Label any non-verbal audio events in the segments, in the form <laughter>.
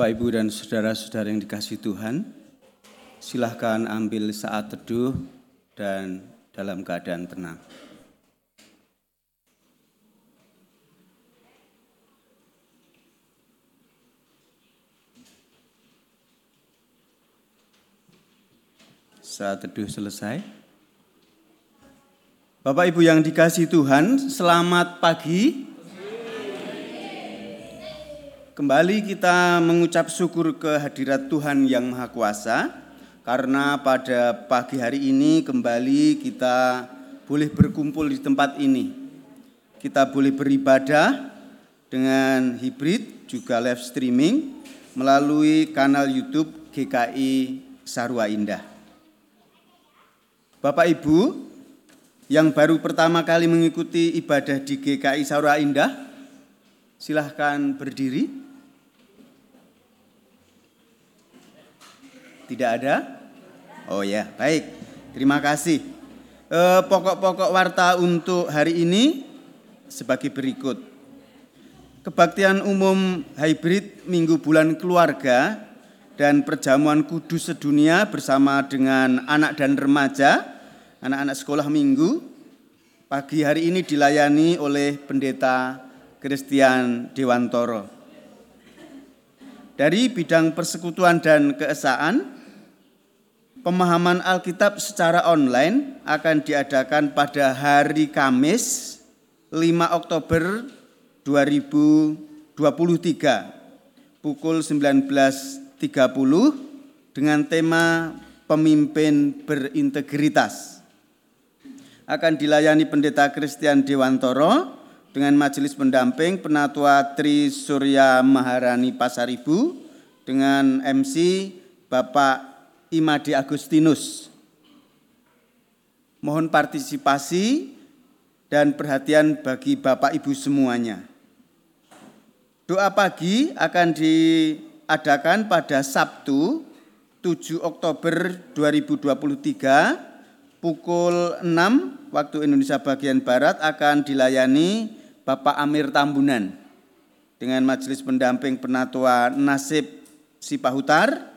Bapak, Ibu, dan saudara-saudara yang dikasih Tuhan, silahkan ambil saat teduh dan dalam keadaan tenang. Saat teduh selesai. Bapak Ibu yang dikasih Tuhan, selamat pagi. Kembali kita mengucap syukur kehadirat Tuhan yang Maha Kuasa karena pada pagi hari ini kembali kita boleh berkumpul di tempat ini. Kita boleh beribadah dengan hibrid juga live streaming melalui kanal YouTube GKI Sarwa Indah. Bapak Ibu yang baru pertama kali mengikuti ibadah di GKI Sarwa Indah, silahkan berdiri. Tidak ada? Oh ya, baik. Terima kasih. Eh, pokok-pokok warta untuk hari ini sebagai berikut. Kebaktian umum hybrid Minggu Bulan Keluarga dan perjamuan kudus sedunia bersama dengan anak dan remaja, anak-anak sekolah minggu, pagi hari ini dilayani oleh Pendeta Christian Dewantoro. Dari bidang persekutuan dan keesaan, Pemahaman Alkitab secara online akan diadakan pada hari Kamis 5 Oktober 2023 pukul 19.30 dengan tema pemimpin berintegritas. Akan dilayani Pendeta Christian Dewantoro dengan majelis pendamping Penatua Tri Surya Maharani Pasaribu dengan MC Bapak Imadi Agustinus. Mohon partisipasi dan perhatian bagi Bapak Ibu semuanya. Doa pagi akan diadakan pada Sabtu 7 Oktober 2023 pukul 6 waktu Indonesia bagian Barat akan dilayani Bapak Amir Tambunan dengan majelis pendamping penatua Nasib Sipahutar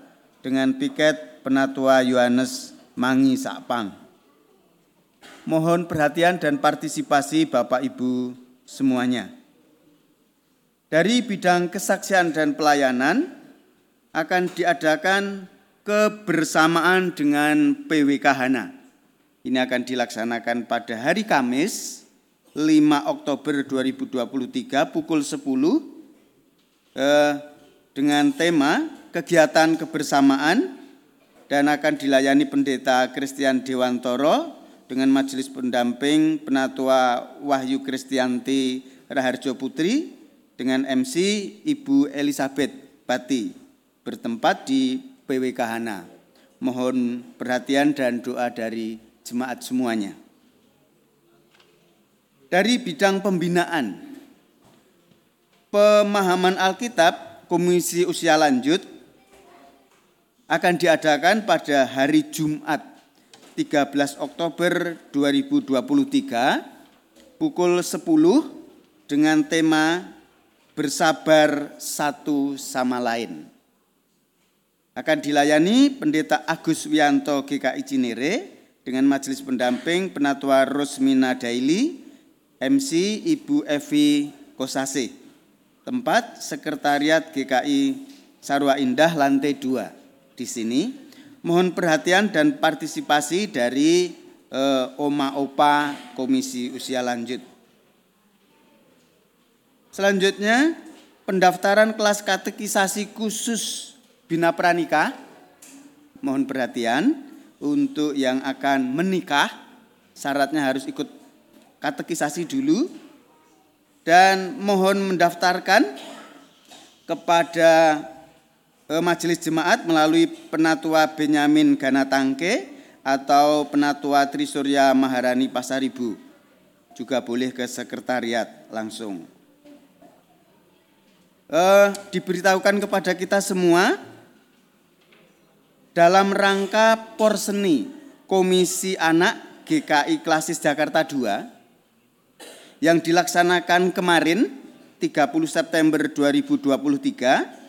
dengan piket Penatua Yohanes Mangi Sapang. Mohon perhatian dan partisipasi Bapak Ibu semuanya. Dari bidang kesaksian dan pelayanan akan diadakan kebersamaan dengan PWK Hana. Ini akan dilaksanakan pada hari Kamis 5 Oktober 2023 pukul 10 eh, dengan tema kegiatan kebersamaan dan akan dilayani Pendeta Kristian Dewantoro dengan majelis pendamping Penatua Wahyu Kristianti Raharjo Putri dengan MC Ibu Elizabeth Bati bertempat di PWK Hana. Mohon perhatian dan doa dari jemaat semuanya. Dari bidang pembinaan, pemahaman Alkitab, Komisi Usia Lanjut akan diadakan pada hari Jumat 13 Oktober 2023 pukul 10 dengan tema bersabar satu sama lain. Akan dilayani Pendeta Agus Wianto GKI Cinere dengan majelis pendamping Penatua Rosmina Daily, MC Ibu Evi Kosase. Tempat Sekretariat GKI Sarwa Indah lantai 2 di sini. Mohon perhatian dan partisipasi dari eh, Oma Opa Komisi Usia Lanjut. Selanjutnya, pendaftaran kelas katekisasi khusus Bina Pranika. Mohon perhatian untuk yang akan menikah, syaratnya harus ikut katekisasi dulu dan mohon mendaftarkan kepada majelis jemaat melalui penatua Benyamin Ganatangke atau penatua Trisurya Maharani Pasaribu. Juga boleh ke sekretariat langsung. Eh, diberitahukan kepada kita semua dalam rangka porseni Komisi Anak GKI Klasis Jakarta II yang dilaksanakan kemarin 30 September 2023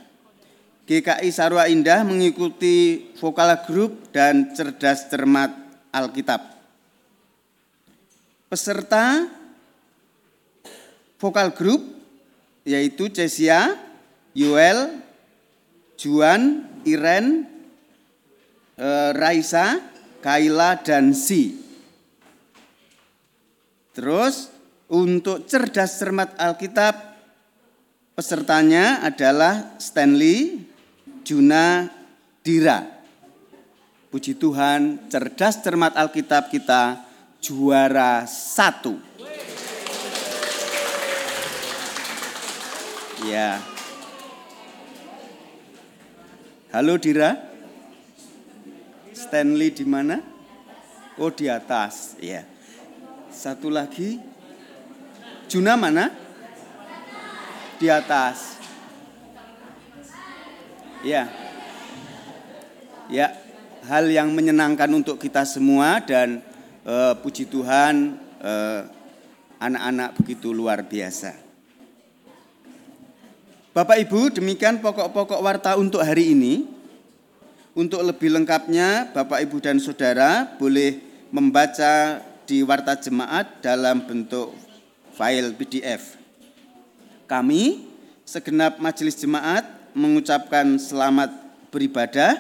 GKI Sarwa Indah mengikuti vokal grup dan cerdas cermat Alkitab. Peserta vokal grup yaitu Cesia, Yuel, Juan, Iren, eh, Raisa, Kaila, dan Si. Terus untuk cerdas cermat Alkitab pesertanya adalah Stanley, Juna Dira. Puji Tuhan, cerdas cermat Alkitab kita juara satu. Ya. Halo Dira. Stanley di mana? Oh di atas, ya. Satu lagi. Juna mana? Di atas. Ya. Ya, hal yang menyenangkan untuk kita semua dan uh, puji Tuhan anak anak-anak begitu luar biasa. Bapak Ibu, demikian pokok-pokok warta untuk hari ini. Untuk lebih lengkapnya, Bapak Ibu dan Saudara boleh membaca di warta jemaat dalam bentuk file PDF. Kami, segenap majelis jemaat, mengucapkan selamat beribadah,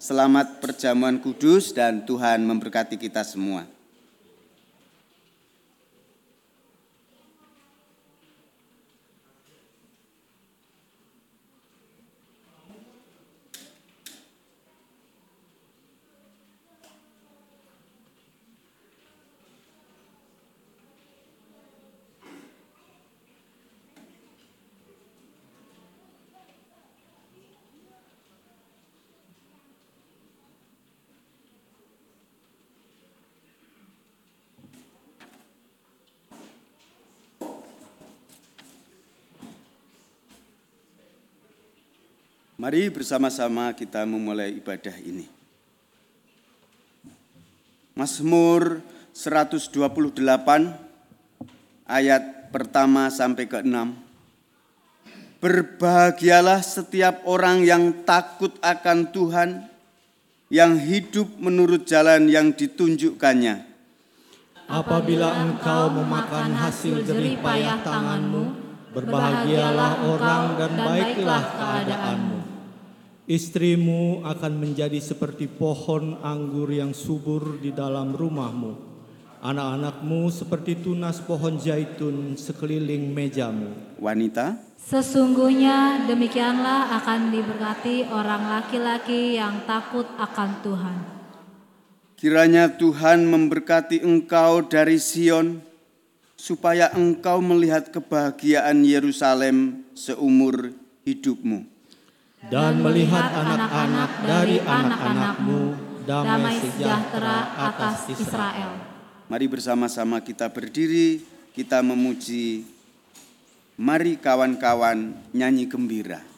selamat perjamuan kudus, dan Tuhan memberkati kita semua. Mari bersama-sama kita memulai ibadah ini. Mazmur 128 ayat pertama sampai ke 6. Berbahagialah setiap orang yang takut akan Tuhan, yang hidup menurut jalan yang ditunjukkannya. Apabila engkau memakan hasil jerih payah tanganmu, berbahagialah orang dan baiklah keadaanmu. Istrimu akan menjadi seperti pohon anggur yang subur di dalam rumahmu. Anak-anakmu seperti tunas pohon zaitun sekeliling mejamu. Wanita, sesungguhnya demikianlah akan diberkati orang laki-laki yang takut akan Tuhan. Kiranya Tuhan memberkati engkau dari Sion, supaya engkau melihat kebahagiaan Yerusalem seumur hidupmu dan melihat anak-anak dari anak-anakmu damai sejahtera atas Israel. Mari bersama-sama kita berdiri, kita memuji. Mari kawan-kawan nyanyi gembira.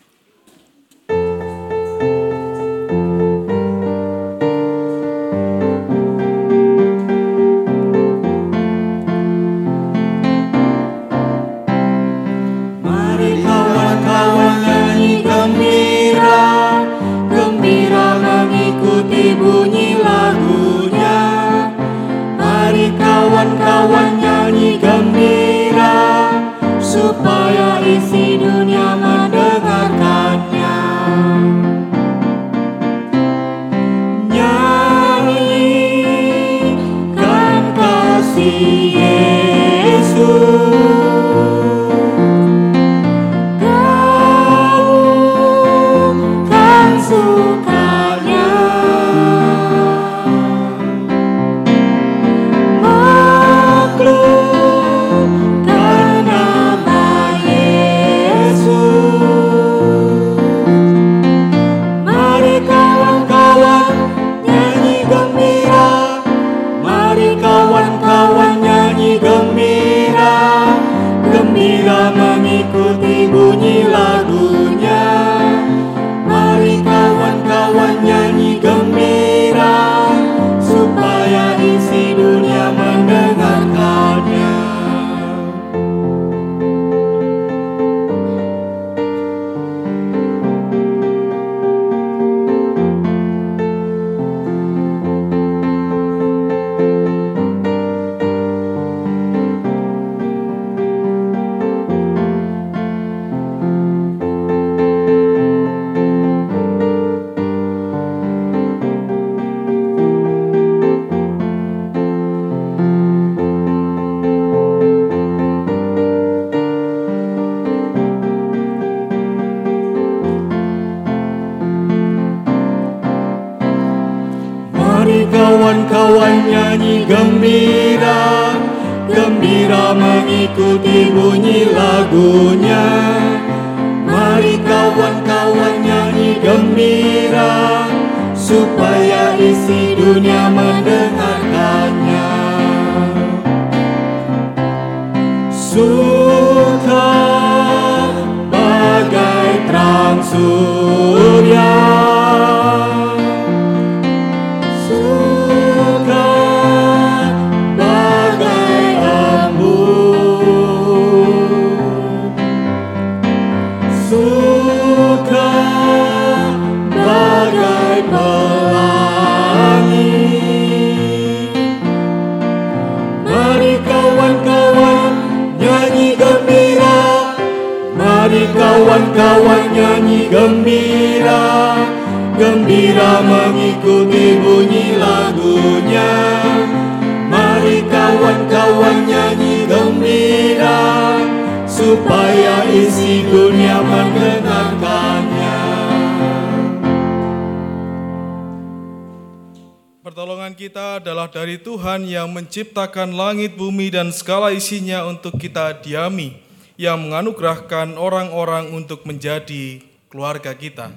Menciptakan langit, bumi, dan segala isinya untuk kita diami, yang menganugerahkan orang-orang untuk menjadi keluarga kita.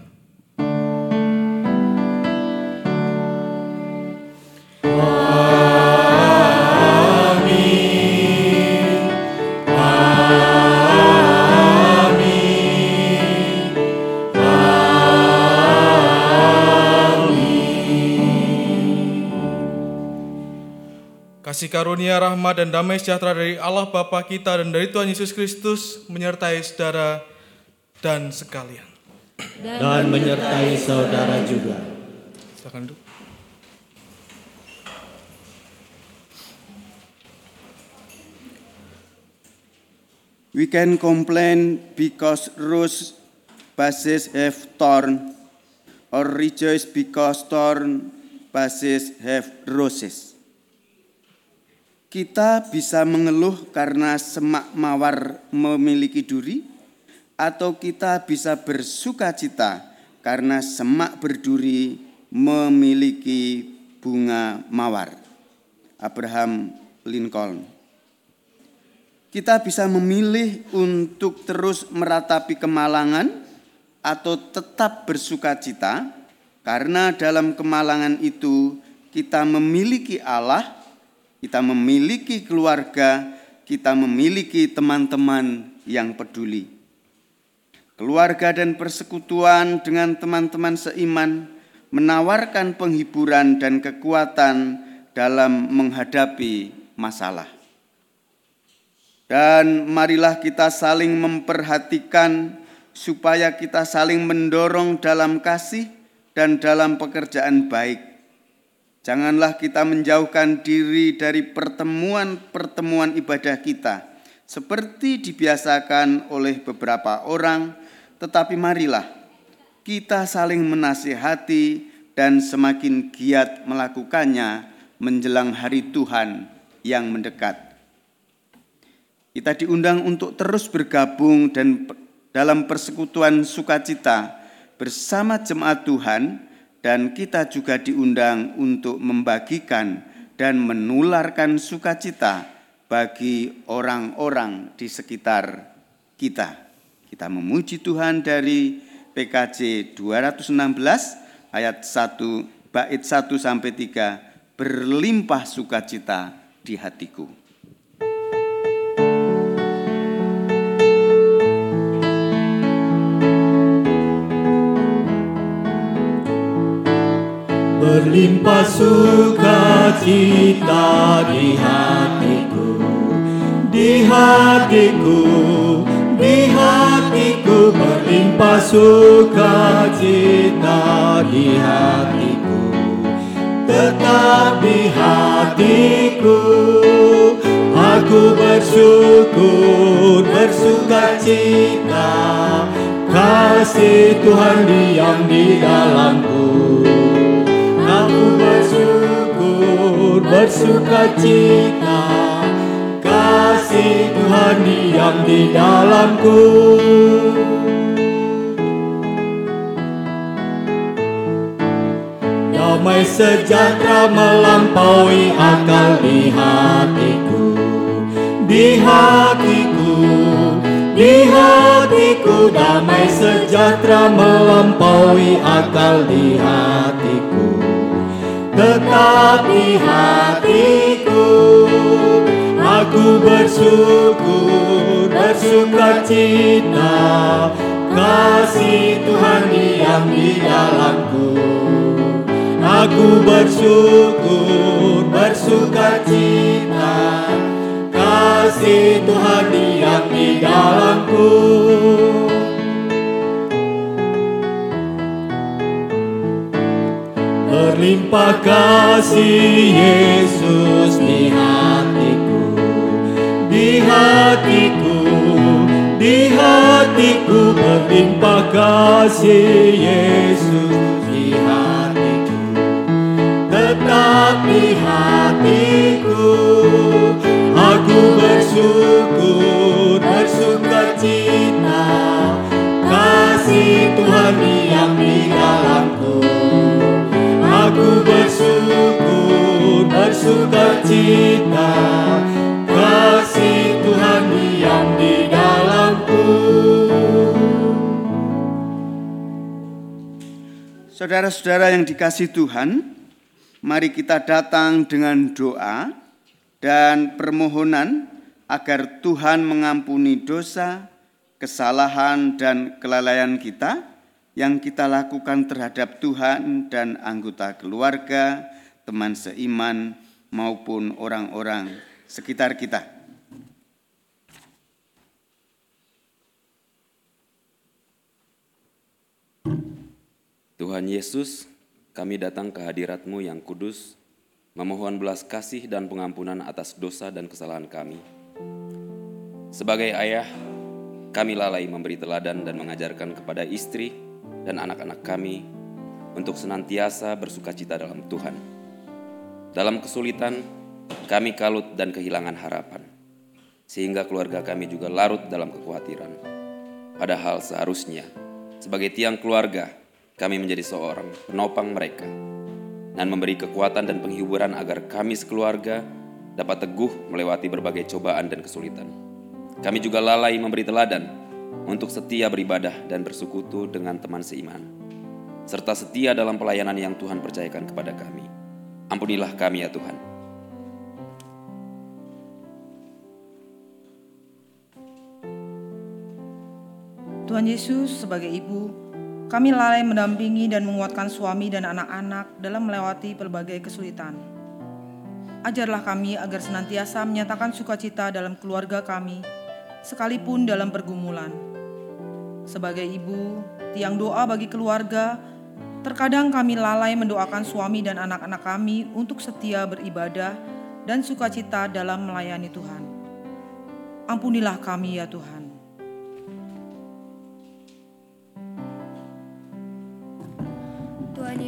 Kasih karunia, rahmat, dan damai sejahtera dari Allah Bapa kita dan dari Tuhan Yesus Kristus menyertai saudara dan sekalian. dan menyertai saudara juga. Silakan duduk. We can complain because rose bushes have thorn, or rejoice because thorn bushes have roses. Kita bisa mengeluh karena semak mawar memiliki duri, atau kita bisa bersuka cita karena semak berduri memiliki bunga mawar. Abraham Lincoln. Kita bisa memilih untuk terus meratapi kemalangan atau tetap bersuka cita karena dalam kemalangan itu kita memiliki Allah, kita memiliki keluarga, kita memiliki teman-teman yang peduli. Keluarga dan persekutuan dengan teman-teman seiman menawarkan penghiburan dan kekuatan dalam menghadapi masalah. Dan marilah kita saling memperhatikan supaya kita saling mendorong dalam kasih dan dalam pekerjaan baik. Janganlah kita menjauhkan diri dari pertemuan-pertemuan ibadah kita seperti dibiasakan oleh beberapa orang, tetapi marilah kita saling menasihati dan semakin giat melakukannya menjelang hari Tuhan yang mendekat. Kita diundang untuk terus bergabung dan dalam persekutuan sukacita bersama jemaat Tuhan dan kita juga diundang untuk membagikan dan menularkan sukacita bagi orang-orang di sekitar kita. Kita memuji Tuhan dari PKJ 216 ayat 1 bait 1 sampai 3 berlimpah sukacita di hatiku. Berlimpah sukacita di hatiku, di hatiku, di hatiku berlimpah sukacita di hatiku, tetap di hatiku. Aku bersyukur, bersukacita, kasih Tuhan diam di dalamku. Bersyukur, bersukacita, kasih Tuhan diam di dalamku. Damai sejahtera melampaui akal di hatiku Di hatiku Di hatiku Damai sejahtera melampaui akal di hatiku Tetap di hatiku Aku bersyukur, bersuka cita. Kasih Tuhan diam di dalamku. Aku bersyukur, bersuka cita. Kasih Tuhan diam di dalamku. Berlimpah kasih Yesus di hatiku Di hatiku Di hatiku Berlimpah kasih Yesus. Di hatiku Tetap di hatiku Aku bersyukur Bersuka cita Kasih Tuhan diam di dalamku. Aku bersyukur, bersuka cita Saudara-saudara yang dikasih Tuhan, mari kita datang dengan doa dan permohonan agar Tuhan mengampuni dosa, kesalahan, dan kelalaian kita yang kita lakukan terhadap Tuhan dan anggota keluarga, teman seiman, maupun orang-orang sekitar kita. Tuhan Yesus, kami datang ke hadiratmu yang kudus, memohon belas kasih dan pengampunan atas dosa dan kesalahan kami. Sebagai ayah, kami lalai memberi teladan dan mengajarkan kepada istri dan anak-anak kami untuk senantiasa bersuka cita dalam Tuhan. Dalam kesulitan, kami kalut dan kehilangan harapan, sehingga keluarga kami juga larut dalam kekhawatiran. Padahal seharusnya, sebagai tiang keluarga, kami menjadi seorang penopang mereka dan memberi kekuatan dan penghiburan agar kami sekeluarga dapat teguh melewati berbagai cobaan dan kesulitan. Kami juga lalai memberi teladan untuk setia beribadah dan bersekutu dengan teman seiman, serta setia dalam pelayanan yang Tuhan percayakan kepada kami. Ampunilah kami ya Tuhan. Tuhan Yesus sebagai ibu, kami lalai mendampingi dan menguatkan suami dan anak-anak dalam melewati berbagai kesulitan. Ajarlah kami agar senantiasa menyatakan sukacita dalam keluarga kami, sekalipun dalam pergumulan. Sebagai ibu, tiang doa bagi keluarga, terkadang kami lalai mendoakan suami dan anak-anak kami untuk setia beribadah dan sukacita dalam melayani Tuhan. Ampunilah kami ya Tuhan.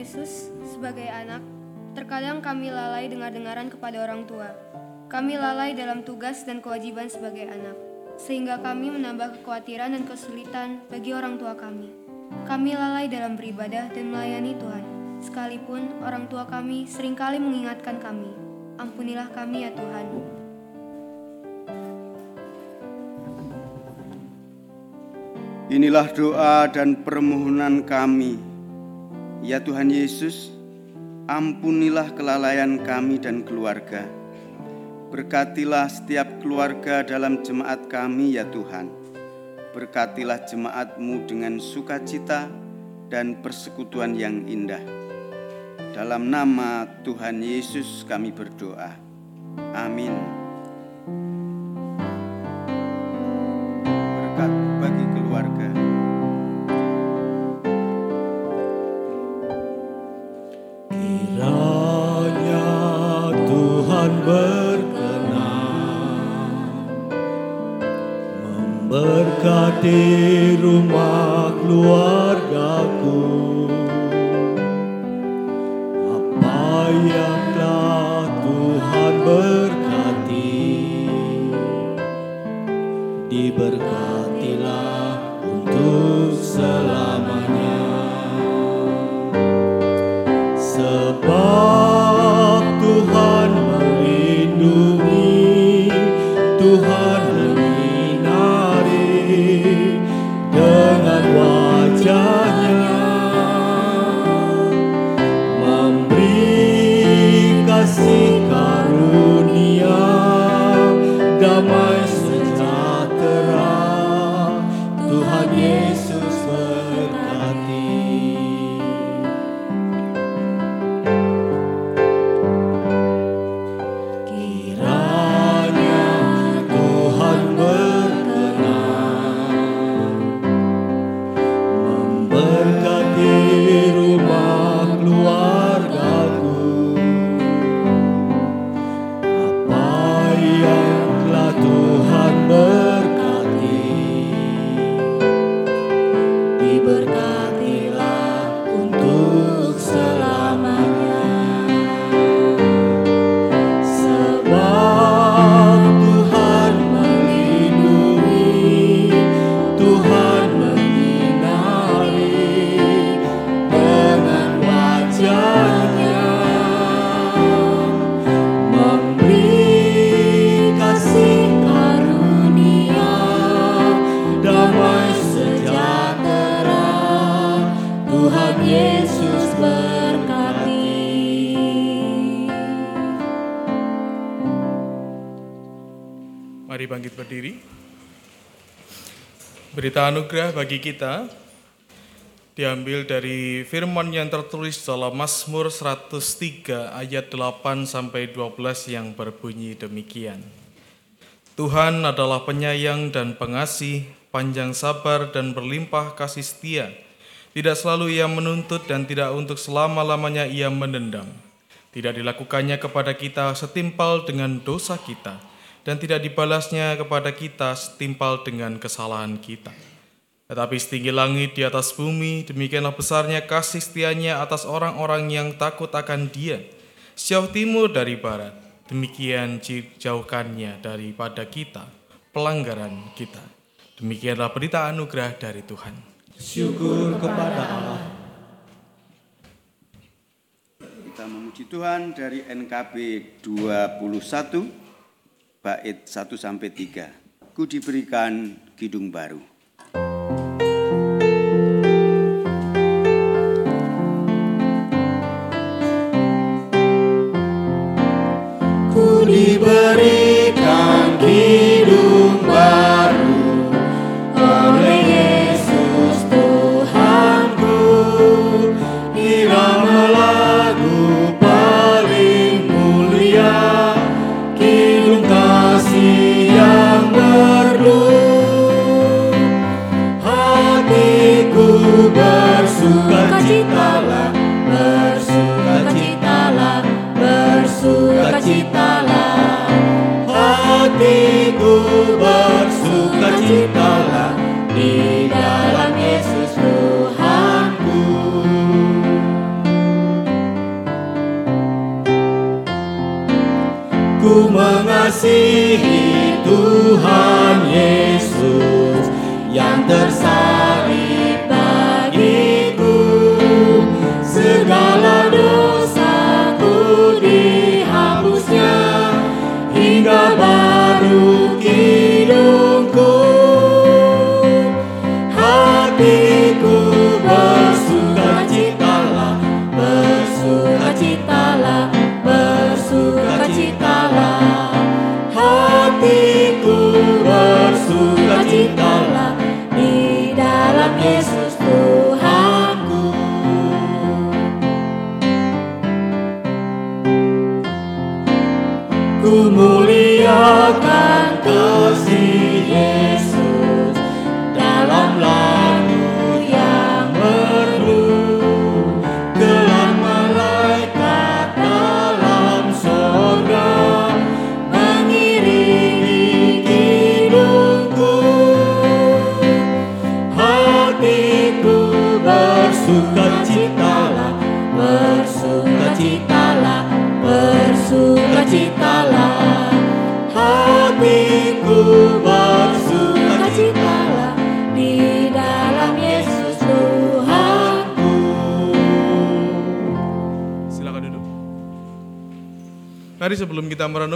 Yesus, sebagai anak, terkadang kami lalai dengar-dengaran kepada orang tua. Kami lalai dalam tugas dan kewajiban sebagai anak, sehingga kami menambah kekhawatiran dan kesulitan bagi orang tua kami. Kami lalai dalam beribadah dan melayani Tuhan, sekalipun orang tua kami sering kali mengingatkan kami. Ampunilah kami ya Tuhan. Inilah doa dan permohonan kami. Ya Tuhan Yesus, ampunilah kelalaian kami dan keluarga. Berkatilah setiap keluarga dalam jemaat kami ya Tuhan. Berkatilah jemaatmu dengan sukacita dan persekutuan yang indah. Dalam nama Tuhan Yesus kami berdoa. Amin. Anugerah bagi kita diambil dari firman yang tertulis dalam Mazmur 103 ayat 8 sampai 12 yang berbunyi demikian. Tuhan adalah penyayang dan pengasih, panjang sabar dan berlimpah kasih setia. Tidak selalu ia menuntut dan tidak untuk selama-lamanya ia menendam. Tidak dilakukannya kepada kita setimpal dengan dosa kita, dan tidak dibalasnya kepada kita setimpal dengan kesalahan kita. Tetapi setinggi langit di atas bumi, demikianlah besarnya kasih setianya atas orang-orang yang takut akan dia. Sejauh timur dari barat, demikian jauhkannya daripada kita, pelanggaran kita. Demikianlah berita anugerah dari Tuhan. Syukur kepada Allah. Kita memuji Tuhan dari NKB 21 bait 1 sampai 3. Ku diberikan kidung baru.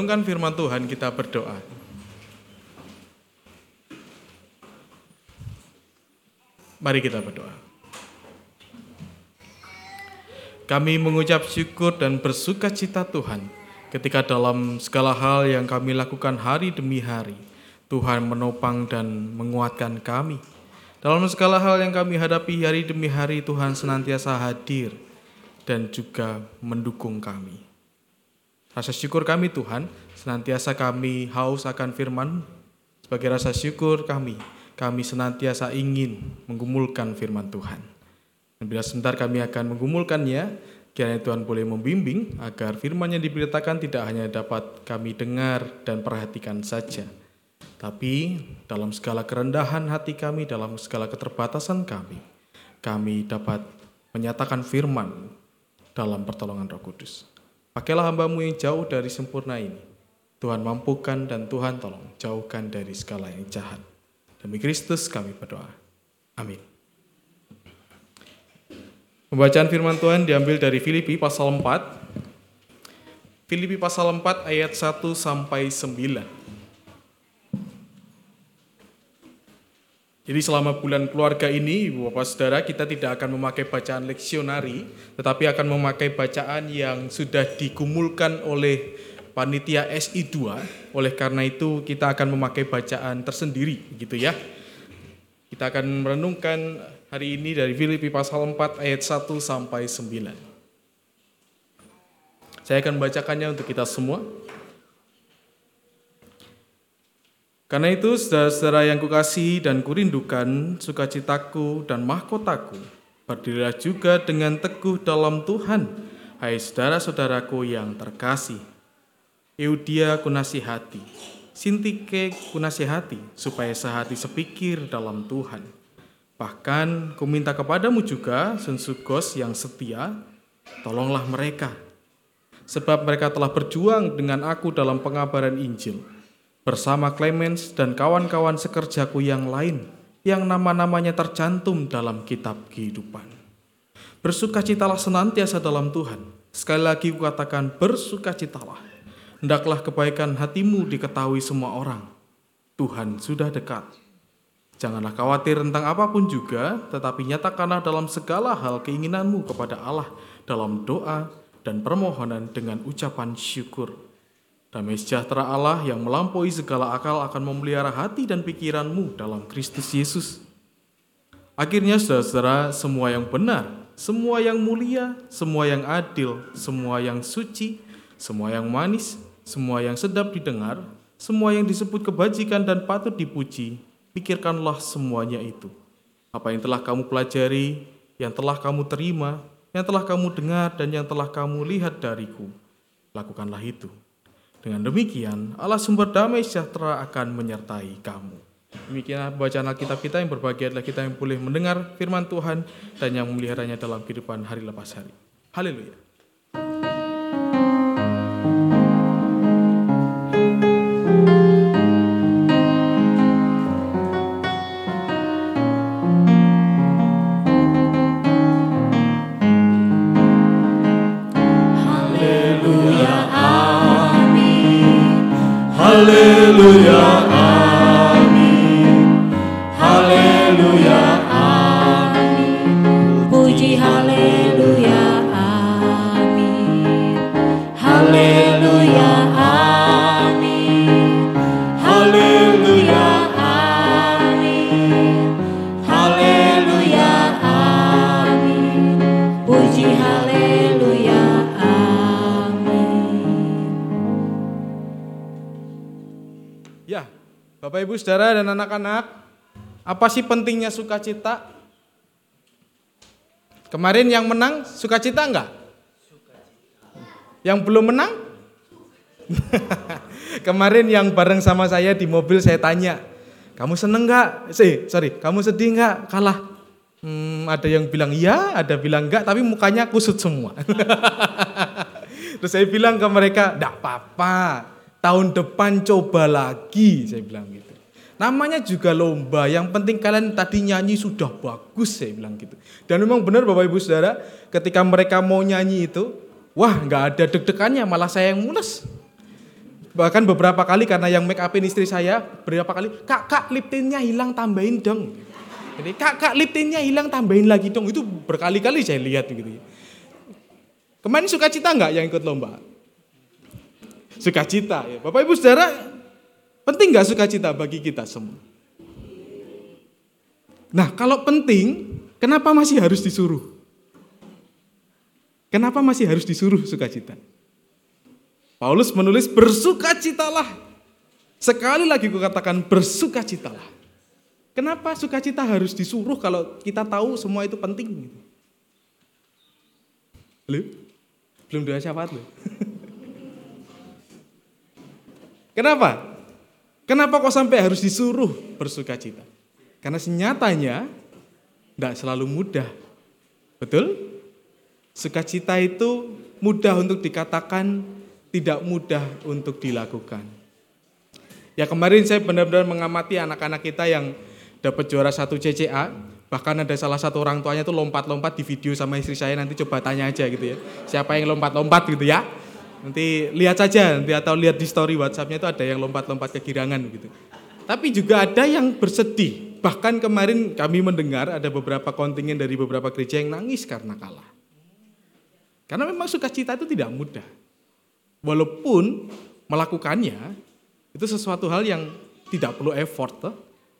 Merenungkan firman Tuhan, kita berdoa. Mari kita berdoa. Kami mengucap syukur dan bersuka cita Tuhan ketika dalam segala hal yang kami lakukan hari demi hari, Tuhan menopang dan menguatkan kami. Dalam segala hal yang kami hadapi hari demi hari, Tuhan senantiasa hadir dan juga mendukung kami. Rasa syukur kami Tuhan, senantiasa kami haus akan firman Sebagai rasa syukur kami, kami senantiasa ingin menggumulkan firman Tuhan. Dan bila sebentar kami akan menggumulkannya, kiranya Tuhan boleh membimbing agar firman yang diberitakan tidak hanya dapat kami dengar dan perhatikan saja, tapi dalam segala kerendahan hati kami, dalam segala keterbatasan kami, kami dapat menyatakan firman dalam pertolongan roh kudus. Pakailah hambamu yang jauh dari sempurna ini. Tuhan mampukan dan Tuhan tolong jauhkan dari segala yang jahat. Demi Kristus kami berdoa. Amin. Pembacaan firman Tuhan diambil dari Filipi pasal 4. Filipi pasal 4 ayat 1 sampai 9. Jadi selama bulan keluarga ini, Bapak Saudara, kita tidak akan memakai bacaan leksionari, tetapi akan memakai bacaan yang sudah dikumulkan oleh panitia SI2. Oleh karena itu kita akan memakai bacaan tersendiri gitu ya. Kita akan merenungkan hari ini dari Filipi pasal 4 ayat 1 sampai 9. Saya akan membacakannya untuk kita semua. Karena itu, saudara-saudara yang kukasihi dan kurindukan, sukacitaku dan mahkotaku, berdirilah juga dengan teguh dalam Tuhan, hai saudara-saudaraku yang terkasih. Eudia kunasihati, Sintike kunasihati, supaya sehati sepikir dalam Tuhan. Bahkan kuminta kepadamu juga, Sensugos yang setia, tolonglah mereka. Sebab mereka telah berjuang dengan aku dalam pengabaran Injil, bersama Clemens dan kawan-kawan sekerjaku yang lain, yang nama-namanya tercantum dalam kitab kehidupan. Bersukacitalah senantiasa dalam Tuhan. Sekali lagi kukatakan bersukacitalah. Hendaklah kebaikan hatimu diketahui semua orang. Tuhan sudah dekat. Janganlah khawatir tentang apa pun juga, tetapi nyatakanlah dalam segala hal keinginanmu kepada Allah dalam doa dan permohonan dengan ucapan syukur. Damai sejahtera Allah yang melampaui segala akal akan memelihara hati dan pikiranmu dalam Kristus Yesus. Akhirnya saudara-saudara, semua yang benar, semua yang mulia, semua yang adil, semua yang suci, semua yang manis, semua yang sedap didengar, semua yang disebut kebajikan dan patut dipuji, pikirkanlah semuanya itu. Apa yang telah kamu pelajari, yang telah kamu terima, yang telah kamu dengar, dan yang telah kamu lihat dariku, lakukanlah itu. Dengan demikian, Allah sumber damai sejahtera akan menyertai kamu. Demikianlah bacaan Alkitab kita yang berbahagia adalah kita yang boleh mendengar firman Tuhan dan yang memeliharanya dalam kehidupan hari lepas hari. Haleluya. Haleluya, Bapak Ibu Saudara dan anak-anak, apa sih pentingnya sukacita? Kemarin yang menang sukacita enggak? Yang belum menang? <laughs> Kemarin yang bareng sama saya di mobil saya tanya, kamu seneng nggak? Sih, sorry, kamu sedih nggak? Kalah. Hmm, ada yang bilang iya, ada bilang enggak, tapi mukanya kusut semua. <laughs> Terus saya bilang ke mereka, enggak apa-apa, tahun depan coba lagi, saya bilang gitu. Namanya juga lomba, yang penting kalian tadi nyanyi sudah bagus, saya bilang gitu. Dan memang benar Bapak Ibu Saudara, ketika mereka mau nyanyi itu, wah nggak ada deg-degannya, malah saya yang mules. Bahkan beberapa kali karena yang make upin istri saya, beberapa kali, kak, kak lip tintnya hilang tambahin dong. Jadi kak, kak lip tintnya hilang tambahin lagi dong. Itu berkali-kali saya lihat gitu. Kemarin sukacita nggak yang ikut lomba? Sukacita ya. Bapak Ibu Saudara, penting nggak sukacita bagi kita semua? Nah kalau penting, kenapa masih harus disuruh? Kenapa masih harus disuruh sukacita? Paulus menulis bersukacitalah. Sekali lagi kukatakan bersukacitalah. Kenapa sukacita harus disuruh kalau kita tahu semua itu penting? Halo? Belum doa syafaat loh. <laughs> Kenapa? Kenapa kok sampai harus disuruh bersukacita? Karena senyatanya tidak selalu mudah. Betul? Sukacita itu mudah untuk dikatakan, tidak mudah untuk dilakukan. Ya kemarin saya benar-benar mengamati anak-anak kita yang dapat juara satu CCA, bahkan ada salah satu orang tuanya tuh lompat-lompat di video sama istri saya nanti coba tanya aja gitu ya. Siapa yang lompat-lompat gitu ya. Nanti lihat saja nanti atau lihat di story WhatsAppnya itu ada yang lompat-lompat kegirangan gitu. Tapi juga ada yang bersedih. Bahkan kemarin kami mendengar ada beberapa kontingen dari beberapa gereja yang nangis karena kalah. Karena memang sukacita itu tidak mudah. Walaupun melakukannya itu sesuatu hal yang tidak perlu effort.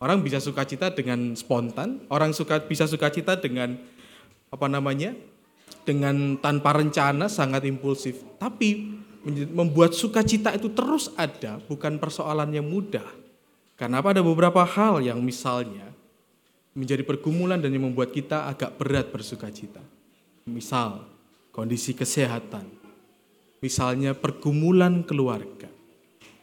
Orang bisa sukacita dengan spontan, orang suka bisa sukacita dengan apa namanya? Dengan tanpa rencana sangat impulsif. Tapi membuat sukacita itu terus ada bukan persoalan yang mudah. Karena ada beberapa hal yang misalnya menjadi pergumulan dan yang membuat kita agak berat bersukacita. Misal kondisi kesehatan, misalnya pergumulan keluarga.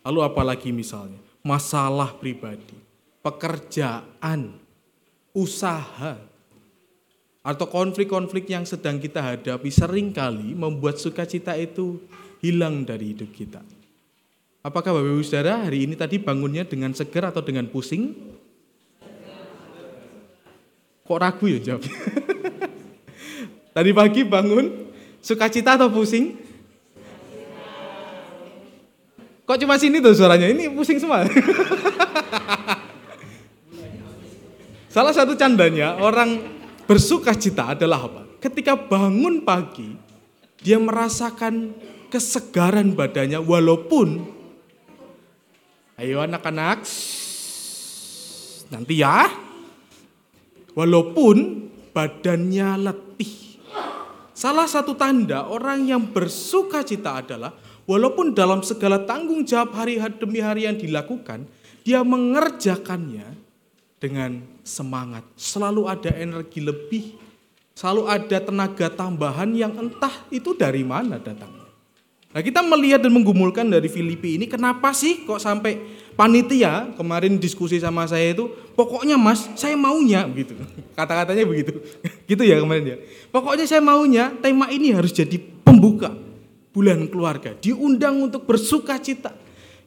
Lalu apalagi misalnya masalah pribadi, pekerjaan, usaha, atau konflik-konflik yang sedang kita hadapi sering kali membuat sukacita itu hilang dari hidup kita. Apakah Bapak Ibu Saudara hari ini tadi bangunnya dengan seger atau dengan pusing? Kok ragu ya jawab? <laughs> tadi pagi bangun sukacita atau pusing? Kok cuma sini tuh suaranya? Ini pusing semua. <laughs> Salah satu candanya orang bersuka cita adalah apa? Ketika bangun pagi, dia merasakan kesegaran badannya walaupun ayo anak-anak nanti ya walaupun badannya letih. Salah satu tanda orang yang bersuka cita adalah walaupun dalam segala tanggung jawab hari demi hari yang dilakukan, dia mengerjakannya dengan semangat. Selalu ada energi lebih, selalu ada tenaga tambahan yang entah itu dari mana datangnya. Nah kita melihat dan menggumulkan dari Filipi ini kenapa sih kok sampai panitia kemarin diskusi sama saya itu pokoknya mas saya maunya begitu <laughs> kata-katanya begitu. <laughs> Gitu ya kemarin ya. Pokoknya saya maunya tema ini harus jadi pembuka bulan keluarga. Diundang untuk bersuka cita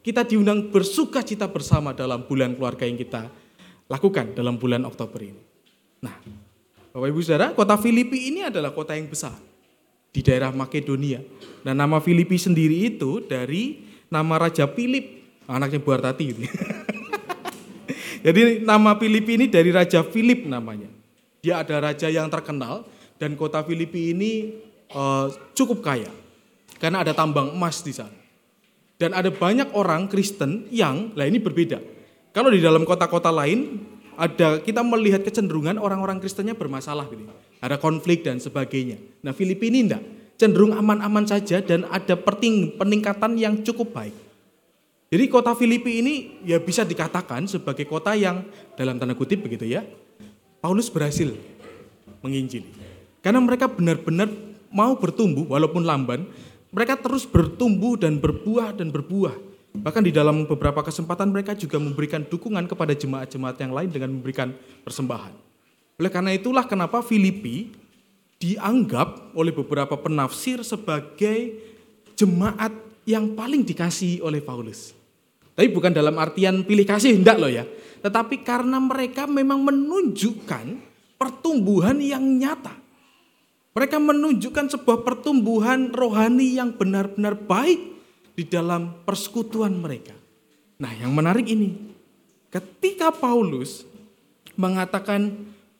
kita diundang bersuka cita bersama dalam bulan keluarga yang kita lakukan dalam bulan Oktober ini nah Bapak Ibu Saudara kota Filipi ini adalah kota yang besar di daerah Makedonia. Nah nama Filipi sendiri itu dari nama Raja Philip, anaknya Bu Artati. <laughs> Jadi nama Filipi ini dari Raja Philip namanya. Dia ada raja yang terkenal dan kota Filipi ini uh, cukup kaya. Karena ada tambang emas di sana. Dan ada banyak orang Kristen yang, lah ini berbeda. Kalau di dalam kota-kota lain, ada kita melihat kecenderungan orang-orang Kristennya bermasalah gitu ada konflik dan sebagainya. Nah Filipina ini enggak, cenderung aman-aman saja dan ada peningkatan yang cukup baik. Jadi kota Filipi ini ya bisa dikatakan sebagai kota yang dalam tanda kutip begitu ya, Paulus berhasil menginjili. Karena mereka benar-benar mau bertumbuh walaupun lamban, mereka terus bertumbuh dan berbuah dan berbuah. Bahkan di dalam beberapa kesempatan mereka juga memberikan dukungan kepada jemaat-jemaat yang lain dengan memberikan persembahan. Oleh karena itulah kenapa Filipi dianggap oleh beberapa penafsir sebagai jemaat yang paling dikasih oleh Paulus. Tapi bukan dalam artian pilih kasih, enggak loh ya. Tetapi karena mereka memang menunjukkan pertumbuhan yang nyata. Mereka menunjukkan sebuah pertumbuhan rohani yang benar-benar baik di dalam persekutuan mereka. Nah, yang menarik ini, ketika Paulus mengatakan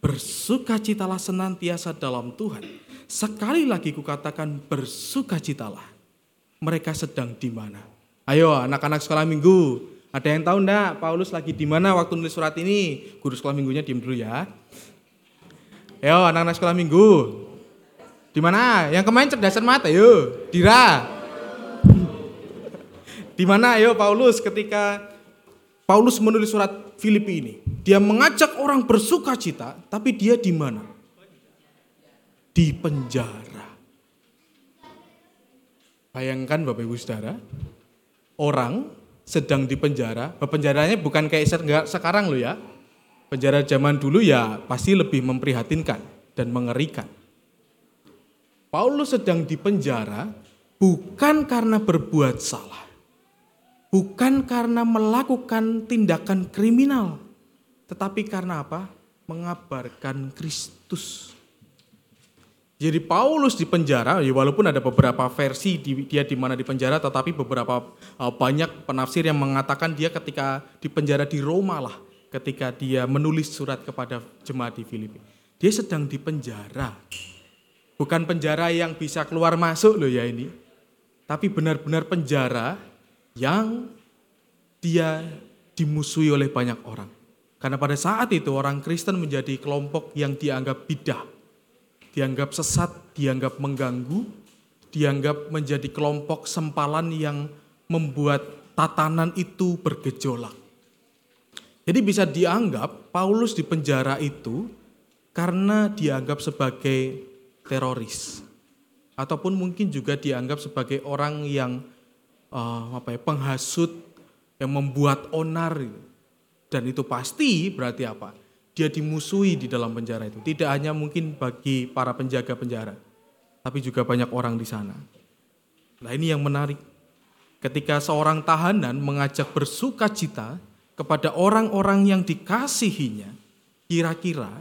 bersukacitalah senantiasa dalam Tuhan. Sekali lagi kukatakan bersukacitalah. Mereka sedang di mana? Ayo anak-anak sekolah minggu, ada yang tahu enggak Paulus lagi di mana waktu nulis surat ini? Guru sekolah minggunya diam dulu ya. Ayo anak-anak sekolah minggu. Di mana? Yang kemarin cerdasan mata, yuk. Dira. Di mana ayo Paulus ketika Paulus menulis surat Filipi ini. Dia mengajak orang bersuka cita, tapi dia di mana? Di penjara. Bayangkan Bapak Ibu Saudara, orang sedang di penjara, penjaranya bukan kayak sekarang loh ya. Penjara zaman dulu ya pasti lebih memprihatinkan dan mengerikan. Paulus sedang di penjara bukan karena berbuat salah bukan karena melakukan tindakan kriminal, tetapi karena apa? Mengabarkan Kristus. Jadi Paulus di penjara, ya walaupun ada beberapa versi dia di mana di penjara, tetapi beberapa uh, banyak penafsir yang mengatakan dia ketika di penjara di Roma lah, ketika dia menulis surat kepada jemaat di Filipi. Dia sedang di penjara. Bukan penjara yang bisa keluar masuk loh ya ini. Tapi benar-benar penjara yang dia dimusuhi oleh banyak orang. Karena pada saat itu orang Kristen menjadi kelompok yang dianggap bidah, dianggap sesat, dianggap mengganggu, dianggap menjadi kelompok sempalan yang membuat tatanan itu bergejolak. Jadi bisa dianggap Paulus di penjara itu karena dianggap sebagai teroris. Ataupun mungkin juga dianggap sebagai orang yang uh, apa ya, penghasut yang membuat onar dan itu pasti berarti apa? Dia dimusuhi di dalam penjara itu. Tidak hanya mungkin bagi para penjaga penjara, tapi juga banyak orang di sana. Nah ini yang menarik. Ketika seorang tahanan mengajak bersuka cita kepada orang-orang yang dikasihinya, kira-kira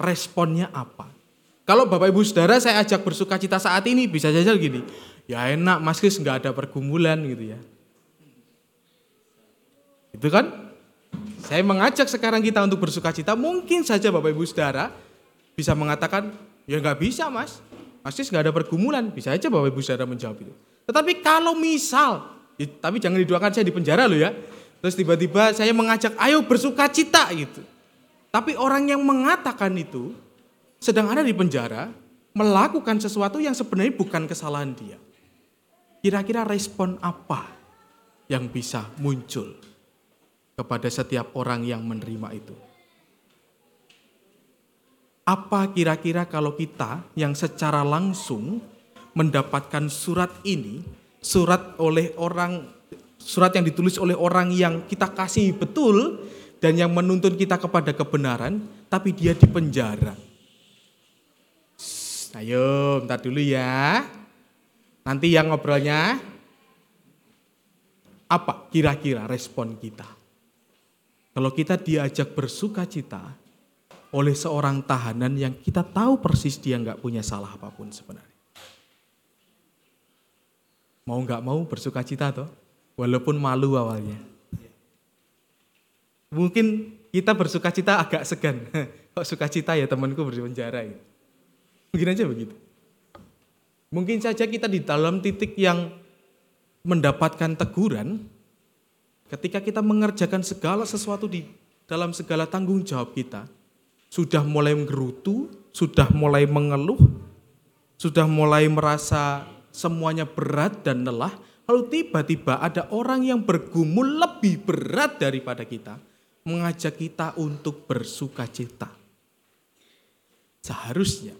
responnya apa? Kalau Bapak Ibu Saudara saya ajak bersuka cita saat ini bisa saja gini, ya enak Mas Kris nggak ada pergumulan gitu ya. Itu kan? Saya mengajak sekarang kita untuk bersuka cita, mungkin saja Bapak Ibu Saudara bisa mengatakan, ya nggak bisa mas, Mas Kris nggak ada pergumulan, bisa aja Bapak Ibu Saudara menjawab itu. Tetapi kalau misal, ya, tapi jangan didoakan saya di penjara loh ya, terus tiba-tiba saya mengajak, ayo bersuka cita gitu. Tapi orang yang mengatakan itu sedang ada di penjara, melakukan sesuatu yang sebenarnya bukan kesalahan dia. Kira-kira respon apa yang bisa muncul kepada setiap orang yang menerima itu? Apa kira-kira kalau kita yang secara langsung mendapatkan surat ini, surat oleh orang surat yang ditulis oleh orang yang kita kasih betul dan yang menuntun kita kepada kebenaran, tapi dia di penjara. Ayo, bentar dulu ya. Nanti yang ngobrolnya apa kira-kira respon kita? Kalau kita diajak bersuka cita oleh seorang tahanan yang kita tahu persis dia nggak punya salah apa pun sebenarnya. Mau nggak mau bersuka cita toh, walaupun malu awalnya. Mungkin kita bersuka cita agak segan. <laughs> Kok suka cita ya temanku berpenjara ya. Mungkin aja begitu. Mungkin saja kita di dalam titik yang mendapatkan teguran ketika kita mengerjakan segala sesuatu di dalam segala tanggung jawab kita. Sudah mulai menggerutu, sudah mulai mengeluh, sudah mulai merasa semuanya berat dan lelah. Lalu tiba-tiba ada orang yang bergumul lebih berat daripada kita. Mengajak kita untuk bersuka cita. Seharusnya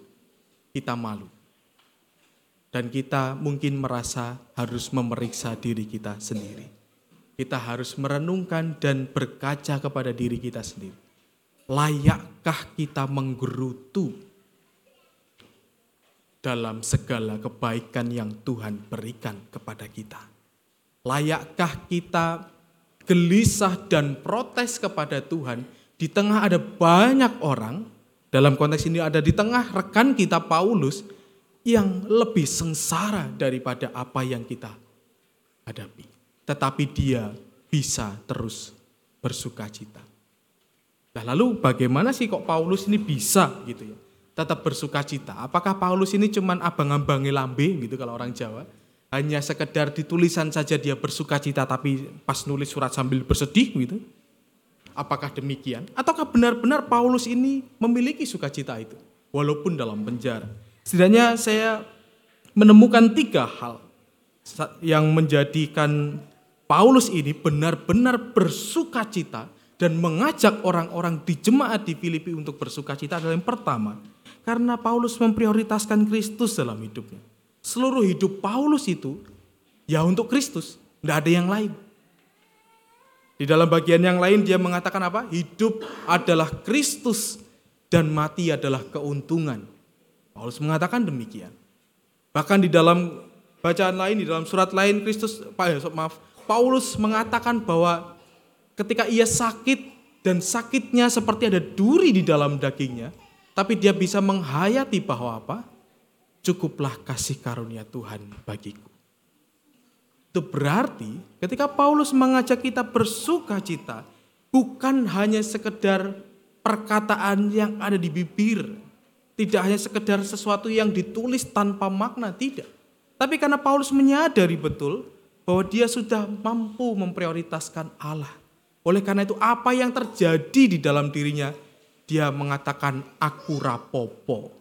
kita malu dan kita mungkin merasa harus memeriksa diri kita sendiri. Kita harus merenungkan dan berkaca kepada diri kita sendiri. Layakkah kita menggerutu dalam segala kebaikan yang Tuhan berikan kepada kita? Layakkah kita gelisah dan protes kepada Tuhan di tengah ada banyak orang, dalam konteks ini ada di tengah rekan kita Paulus yang lebih sengsara daripada apa yang kita hadapi. Tetapi dia bisa terus bersuka cita. Nah lalu bagaimana sih kok Paulus ini bisa gitu ya? Tetap bersuka cita. Apakah Paulus ini cuman abang-abangi lambe gitu kalau orang Jawa? Hanya sekedar ditulisan saja dia bersuka cita tapi pas nulis surat sambil bersedih gitu? Apakah demikian? Ataukah benar-benar Paulus ini memiliki sukacita itu? Walaupun dalam penjara. Setidaknya saya menemukan tiga hal yang menjadikan Paulus ini benar-benar bersuka cita dan mengajak orang-orang di jemaat di Filipi untuk bersuka cita adalah yang pertama, karena Paulus memprioritaskan Kristus dalam hidupnya. Seluruh hidup Paulus itu ya untuk Kristus, tidak ada yang lain. Di dalam bagian yang lain dia mengatakan apa? Hidup adalah Kristus dan mati adalah keuntungan. Paulus mengatakan demikian. Bahkan di dalam bacaan lain, di dalam surat lain Kristus, ya, maaf, Paulus mengatakan bahwa ketika ia sakit dan sakitnya seperti ada duri di dalam dagingnya, tapi dia bisa menghayati bahwa apa? Cukuplah kasih karunia Tuhan bagiku. Itu berarti ketika Paulus mengajak kita bersuka cita, bukan hanya sekedar perkataan yang ada di bibir, tidak hanya sekedar sesuatu yang ditulis tanpa makna, tidak. Tapi karena Paulus menyadari betul bahwa dia sudah mampu memprioritaskan Allah. Oleh karena itu apa yang terjadi di dalam dirinya, dia mengatakan aku rapopo.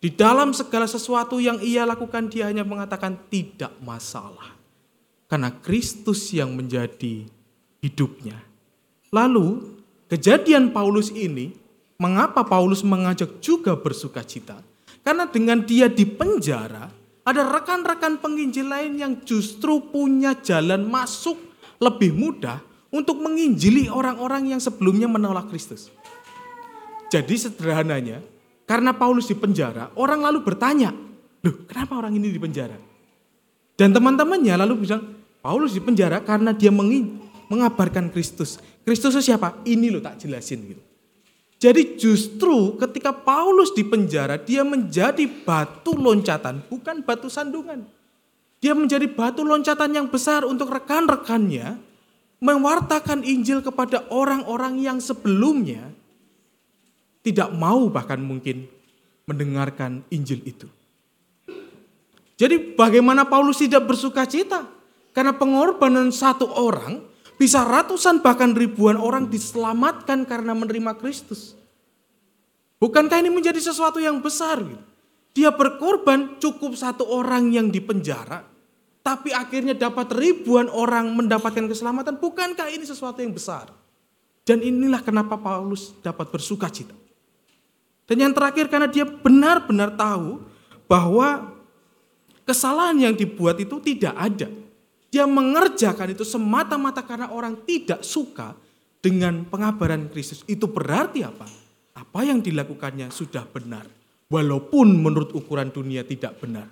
Di dalam segala sesuatu yang ia lakukan dia hanya mengatakan tidak masalah. Karena Kristus yang menjadi hidupnya. Lalu kejadian Paulus ini, mengapa Paulus mengajak juga bersuka cita? Karena dengan dia di penjara, ada rekan-rekan penginjil lain yang justru punya jalan masuk lebih mudah untuk menginjili orang-orang yang sebelumnya menolak Kristus. Jadi sederhananya, karena Paulus di penjara, orang lalu bertanya, loh kenapa orang ini di penjara? Dan teman-temannya lalu bilang, Paulus di penjara karena dia mengabarkan Kristus. Kristus siapa? Ini loh tak jelasin gitu. Jadi justru ketika Paulus di penjara, dia menjadi batu loncatan, bukan batu sandungan. Dia menjadi batu loncatan yang besar untuk rekan-rekannya mewartakan Injil kepada orang-orang yang sebelumnya tidak mau bahkan mungkin mendengarkan Injil itu. Jadi bagaimana Paulus tidak bersuka cita? Karena pengorbanan satu orang bisa ratusan bahkan ribuan orang diselamatkan karena menerima Kristus. Bukankah ini menjadi sesuatu yang besar? Dia berkorban cukup satu orang yang dipenjara, tapi akhirnya dapat ribuan orang mendapatkan keselamatan. Bukankah ini sesuatu yang besar? Dan inilah kenapa Paulus dapat bersuka cita. Dan yang terakhir karena dia benar-benar tahu bahwa kesalahan yang dibuat itu tidak ada. Dia mengerjakan itu semata-mata karena orang tidak suka dengan pengabaran Kristus. Itu berarti apa? Apa yang dilakukannya sudah benar. Walaupun menurut ukuran dunia tidak benar.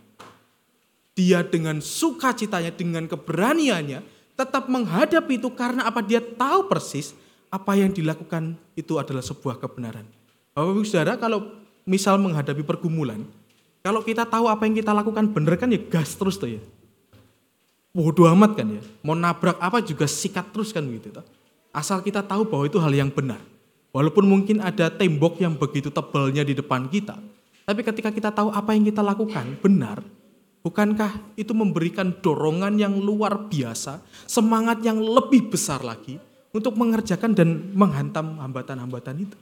Dia dengan sukacitanya, dengan keberaniannya, tetap menghadapi itu karena apa? Dia tahu persis apa yang dilakukan itu adalah sebuah kebenaran. Bapak Ibu Saudara kalau misal menghadapi pergumulan, kalau kita tahu apa yang kita lakukan benar kan ya gas terus tuh ya. Bodoh amat kan ya. Mau nabrak apa juga sikat terus kan gitu. Toh. Asal kita tahu bahwa itu hal yang benar. Walaupun mungkin ada tembok yang begitu tebalnya di depan kita. Tapi ketika kita tahu apa yang kita lakukan benar, bukankah itu memberikan dorongan yang luar biasa, semangat yang lebih besar lagi untuk mengerjakan dan menghantam hambatan-hambatan itu?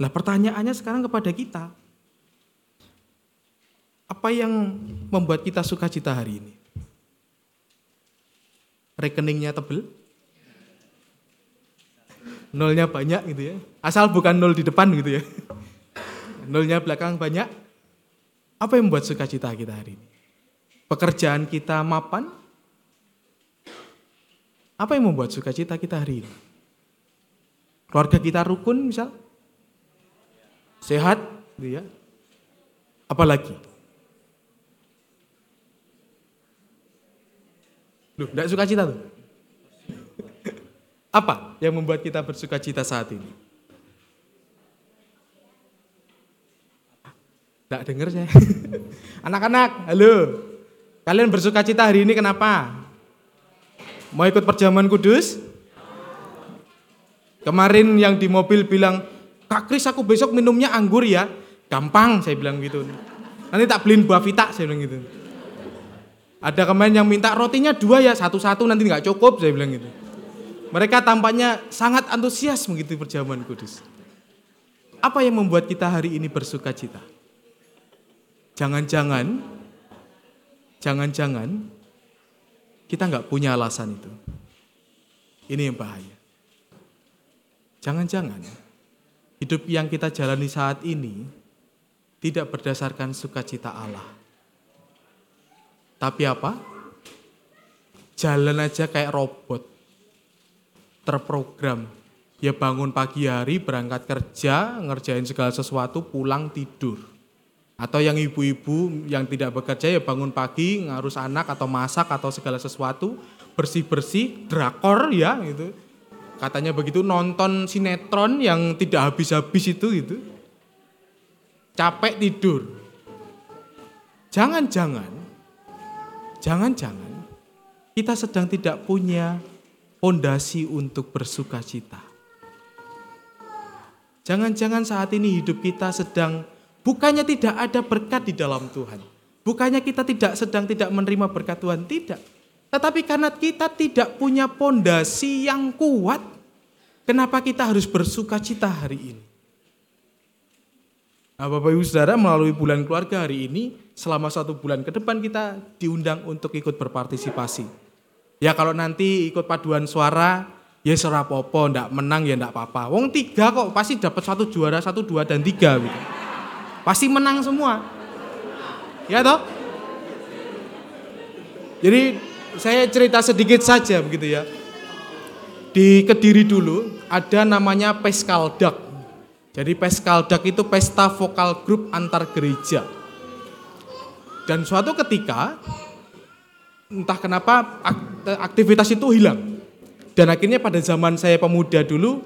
Lah pertanyaannya sekarang kepada kita. Apa yang membuat kita suka cita hari ini? Rekeningnya tebel? Nolnya banyak gitu ya. Asal bukan nol di depan gitu ya. <laughs> Nolnya belakang banyak. Apa yang membuat sukacita kita hari ini? Pekerjaan kita mapan? Apa yang membuat sukacita kita hari ini? Keluarga kita rukun misal? sehat, gitu ya. Apalagi? Loh, enggak suka cita tuh? Apa yang membuat kita bersuka cita saat ini? Enggak denger saya. <laughs> Anak-anak, halo. Kalian bersuka cita hari ini kenapa? Mau ikut perjamuan kudus? Kemarin yang di mobil bilang, Kak Kris aku besok minumnya anggur ya. Gampang saya bilang gitu. Nanti tak beliin buah vita saya bilang gitu. Ada kemarin yang minta rotinya dua ya, satu-satu nanti nggak cukup saya bilang gitu. Mereka tampaknya sangat antusias begitu perjamuan kudus. Apa yang membuat kita hari ini bersuka cita? Jangan-jangan, jangan-jangan kita nggak punya alasan itu. Ini yang bahaya. Jangan-jangan hidup yang kita jalani saat ini tidak berdasarkan sukacita Allah. Tapi apa? Jalan aja kayak robot. Terprogram. Ya bangun pagi hari, berangkat kerja, ngerjain segala sesuatu, pulang tidur. Atau yang ibu-ibu yang tidak bekerja ya bangun pagi, ngarus anak atau masak atau segala sesuatu, bersih-bersih, drakor ya gitu katanya begitu nonton sinetron yang tidak habis-habis itu gitu. Capek tidur. Jangan-jangan jangan-jangan kita sedang tidak punya fondasi untuk bersuka cita. Jangan-jangan saat ini hidup kita sedang bukannya tidak ada berkat di dalam Tuhan. Bukannya kita tidak sedang tidak menerima berkat Tuhan, tidak. Tetapi karena kita tidak punya pondasi yang kuat, kenapa kita harus bersuka cita hari ini? Nah, Bapak Ibu Saudara melalui bulan keluarga hari ini, selama satu bulan ke depan kita diundang untuk ikut berpartisipasi. Ya kalau nanti ikut paduan suara, ya suara popo, ndak menang ya ndak apa-apa. Wong tiga kok pasti dapat satu juara, satu dua dan tiga gitu. Pasti menang semua. Ya toh? Jadi saya cerita sedikit saja begitu ya. Di Kediri dulu ada namanya Peskaldak. Jadi Peskaldak itu pesta vokal grup antar gereja. Dan suatu ketika entah kenapa aktivitas itu hilang. Dan akhirnya pada zaman saya pemuda dulu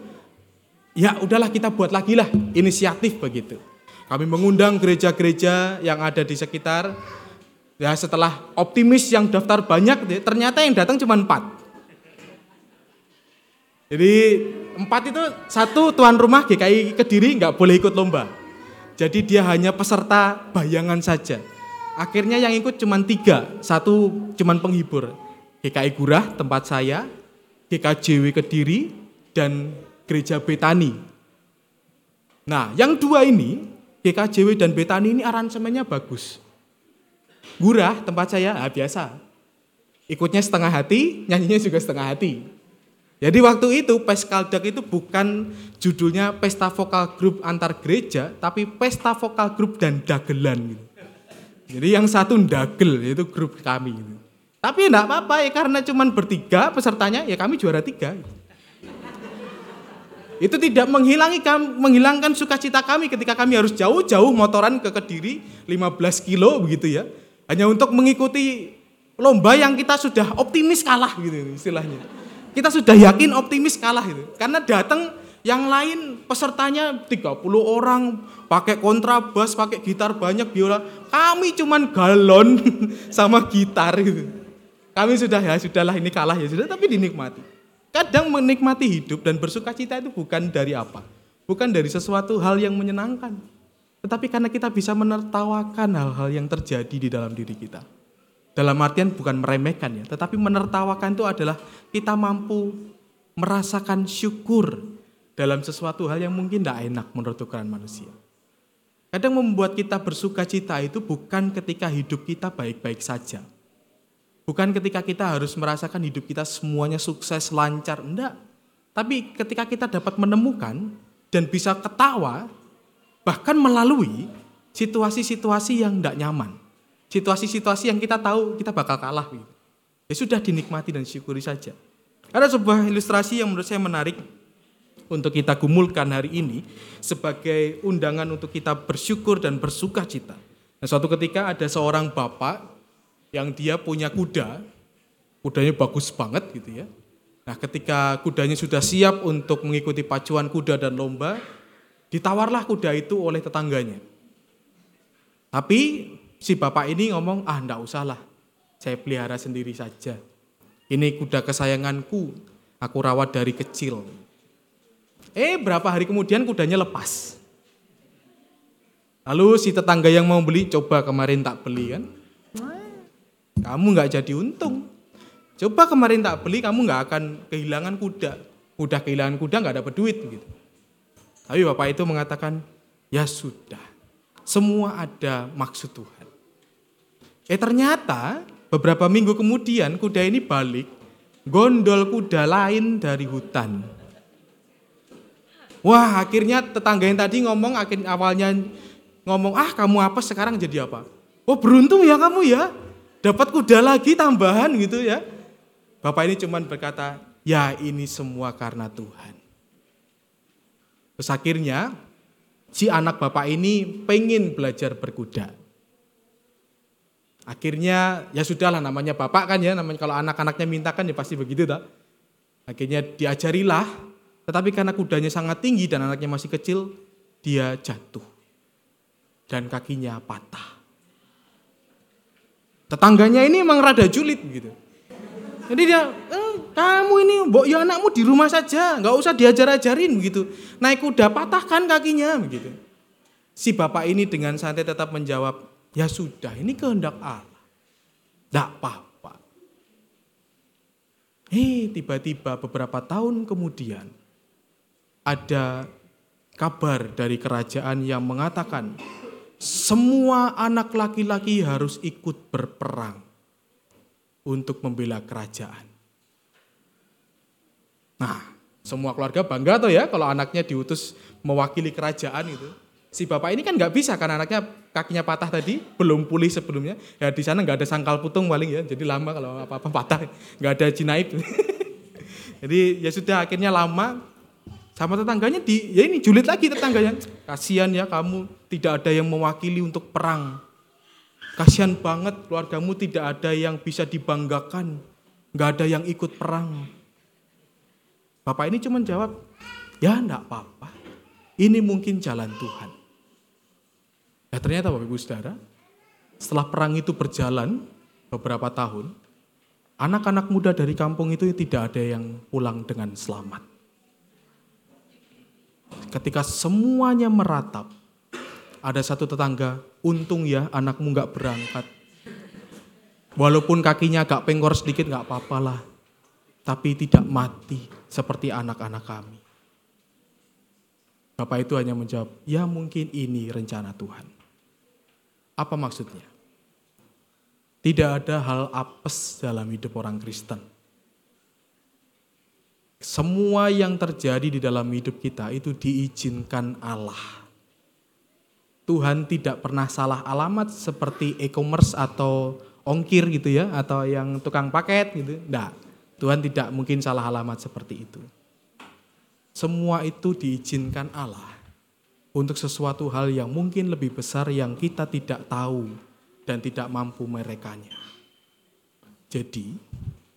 ya udahlah kita buat lagi lah inisiatif begitu. Kami mengundang gereja-gereja yang ada di sekitar Ya setelah optimis yang daftar banyak, ternyata yang datang cuma empat. Jadi empat itu satu tuan rumah GKI Kediri nggak boleh ikut lomba. Jadi dia hanya peserta bayangan saja. Akhirnya yang ikut cuma tiga, satu cuma penghibur. GKI Gurah tempat saya, GKJW Kediri, dan Gereja Betani. Nah yang dua ini, GKJW dan Betani ini aransemennya bagus. Gurah tempat saya, ah, biasa. Ikutnya setengah hati, nyanyinya juga setengah hati. Jadi waktu itu Peskaldak itu bukan judulnya pesta vokal grup antar gereja, tapi pesta vokal grup dan dagelan. Gitu. Jadi yang satu dagel, itu grup kami. Gitu. Tapi enggak apa-apa ya karena cuma bertiga pesertanya, ya kami juara tiga. Itu tidak menghilangi menghilangkan sukacita kami ketika kami harus jauh-jauh motoran ke Kediri 15 kilo begitu ya hanya untuk mengikuti lomba yang kita sudah optimis kalah gitu istilahnya. Kita sudah yakin optimis kalah itu. Karena datang yang lain pesertanya 30 orang pakai kontrabas, pakai gitar banyak biola. Kami cuman galon <laughs> sama gitar gitu. Kami sudah ya sudahlah ini kalah ya sudah tapi dinikmati. Kadang menikmati hidup dan bersuka cita itu bukan dari apa? Bukan dari sesuatu hal yang menyenangkan tetapi karena kita bisa menertawakan hal-hal yang terjadi di dalam diri kita. Dalam artian bukan meremehkan ya, tetapi menertawakan itu adalah kita mampu merasakan syukur dalam sesuatu hal yang mungkin tidak enak menurut ukuran manusia. Kadang membuat kita bersuka cita itu bukan ketika hidup kita baik-baik saja. Bukan ketika kita harus merasakan hidup kita semuanya sukses, lancar, enggak. Tapi ketika kita dapat menemukan dan bisa ketawa Bahkan melalui situasi-situasi yang tidak nyaman. Situasi-situasi yang kita tahu kita bakal kalah. Gitu. Ya sudah dinikmati dan syukuri saja. Ada sebuah ilustrasi yang menurut saya menarik untuk kita gumulkan hari ini sebagai undangan untuk kita bersyukur dan bersuka cita. Nah, suatu ketika ada seorang bapak yang dia punya kuda, kudanya bagus banget gitu ya. Nah, ketika kudanya sudah siap untuk mengikuti pacuan kuda dan lomba, Ditawarlah kuda itu oleh tetangganya. Tapi si bapak ini ngomong, ah enggak usah lah. saya pelihara sendiri saja. Ini kuda kesayanganku, aku rawat dari kecil. Eh, berapa hari kemudian kudanya lepas. Lalu si tetangga yang mau beli, coba kemarin tak beli kan. Kamu nggak jadi untung. Coba kemarin tak beli, kamu nggak akan kehilangan kuda. Udah kehilangan kuda nggak dapat duit gitu. Tapi bapak itu mengatakan, ya sudah, semua ada maksud Tuhan. Eh ternyata beberapa minggu kemudian kuda ini balik, gondol kuda lain dari hutan. Wah akhirnya tetangga yang tadi ngomong akhir awalnya ngomong ah kamu apa sekarang jadi apa? Oh beruntung ya kamu ya dapat kuda lagi tambahan gitu ya. Bapak ini cuman berkata ya ini semua karena Tuhan. Terus akhirnya si anak bapak ini pengen belajar berkuda. Akhirnya ya sudahlah namanya bapak kan ya, namanya kalau anak-anaknya minta kan ya pasti begitu tak. Akhirnya diajarilah, tetapi karena kudanya sangat tinggi dan anaknya masih kecil, dia jatuh. Dan kakinya patah. Tetangganya ini emang rada julid gitu. Jadi dia, eh, kamu ini, mbok ya anakmu di rumah saja, nggak usah diajar-ajarin begitu. Naik kuda patahkan kakinya begitu. Si bapak ini dengan santai tetap menjawab, Ya sudah, ini kehendak Allah. Tidak apa-apa. Eh, tiba-tiba beberapa tahun kemudian ada kabar dari kerajaan yang mengatakan semua anak laki-laki harus ikut berperang untuk membela kerajaan. Nah, semua keluarga bangga tuh ya kalau anaknya diutus mewakili kerajaan itu si bapak ini kan nggak bisa karena anaknya kakinya patah tadi belum pulih sebelumnya. Ya di sana nggak ada sangkal putung paling ya jadi lama kalau apa apa patah nggak ada jinaib. <laughs> Jadi ya sudah akhirnya lama. Sama tetangganya di ya ini julid lagi tetangganya. Kasihan ya kamu tidak ada yang mewakili untuk perang. Kasihan banget keluargamu tidak ada yang bisa dibanggakan. Nggak ada yang ikut perang. Bapak ini cuma jawab ya enggak apa-apa. Ini mungkin jalan Tuhan ternyata Bapak Ibu Saudara, setelah perang itu berjalan beberapa tahun, anak-anak muda dari kampung itu tidak ada yang pulang dengan selamat. Ketika semuanya meratap, ada satu tetangga, untung ya anakmu nggak berangkat. Walaupun kakinya agak pengkor sedikit nggak apa-apalah, tapi tidak mati seperti anak-anak kami. Bapak itu hanya menjawab, ya mungkin ini rencana Tuhan. Apa maksudnya? Tidak ada hal apes dalam hidup orang Kristen. Semua yang terjadi di dalam hidup kita itu diizinkan Allah. Tuhan tidak pernah salah alamat seperti e-commerce atau ongkir gitu ya, atau yang tukang paket gitu. Tidak, Tuhan tidak mungkin salah alamat seperti itu. Semua itu diizinkan Allah untuk sesuatu hal yang mungkin lebih besar yang kita tidak tahu dan tidak mampu merekanya. Jadi,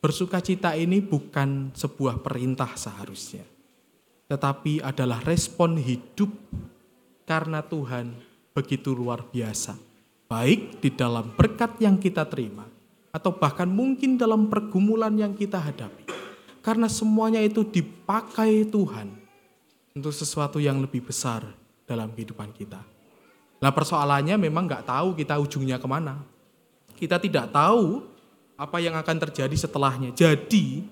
bersukacita ini bukan sebuah perintah seharusnya, tetapi adalah respon hidup karena Tuhan begitu luar biasa, baik di dalam berkat yang kita terima atau bahkan mungkin dalam pergumulan yang kita hadapi. Karena semuanya itu dipakai Tuhan untuk sesuatu yang lebih besar dalam kehidupan kita. Nah persoalannya memang nggak tahu kita ujungnya ke mana. Kita tidak tahu apa yang akan terjadi setelahnya. Jadi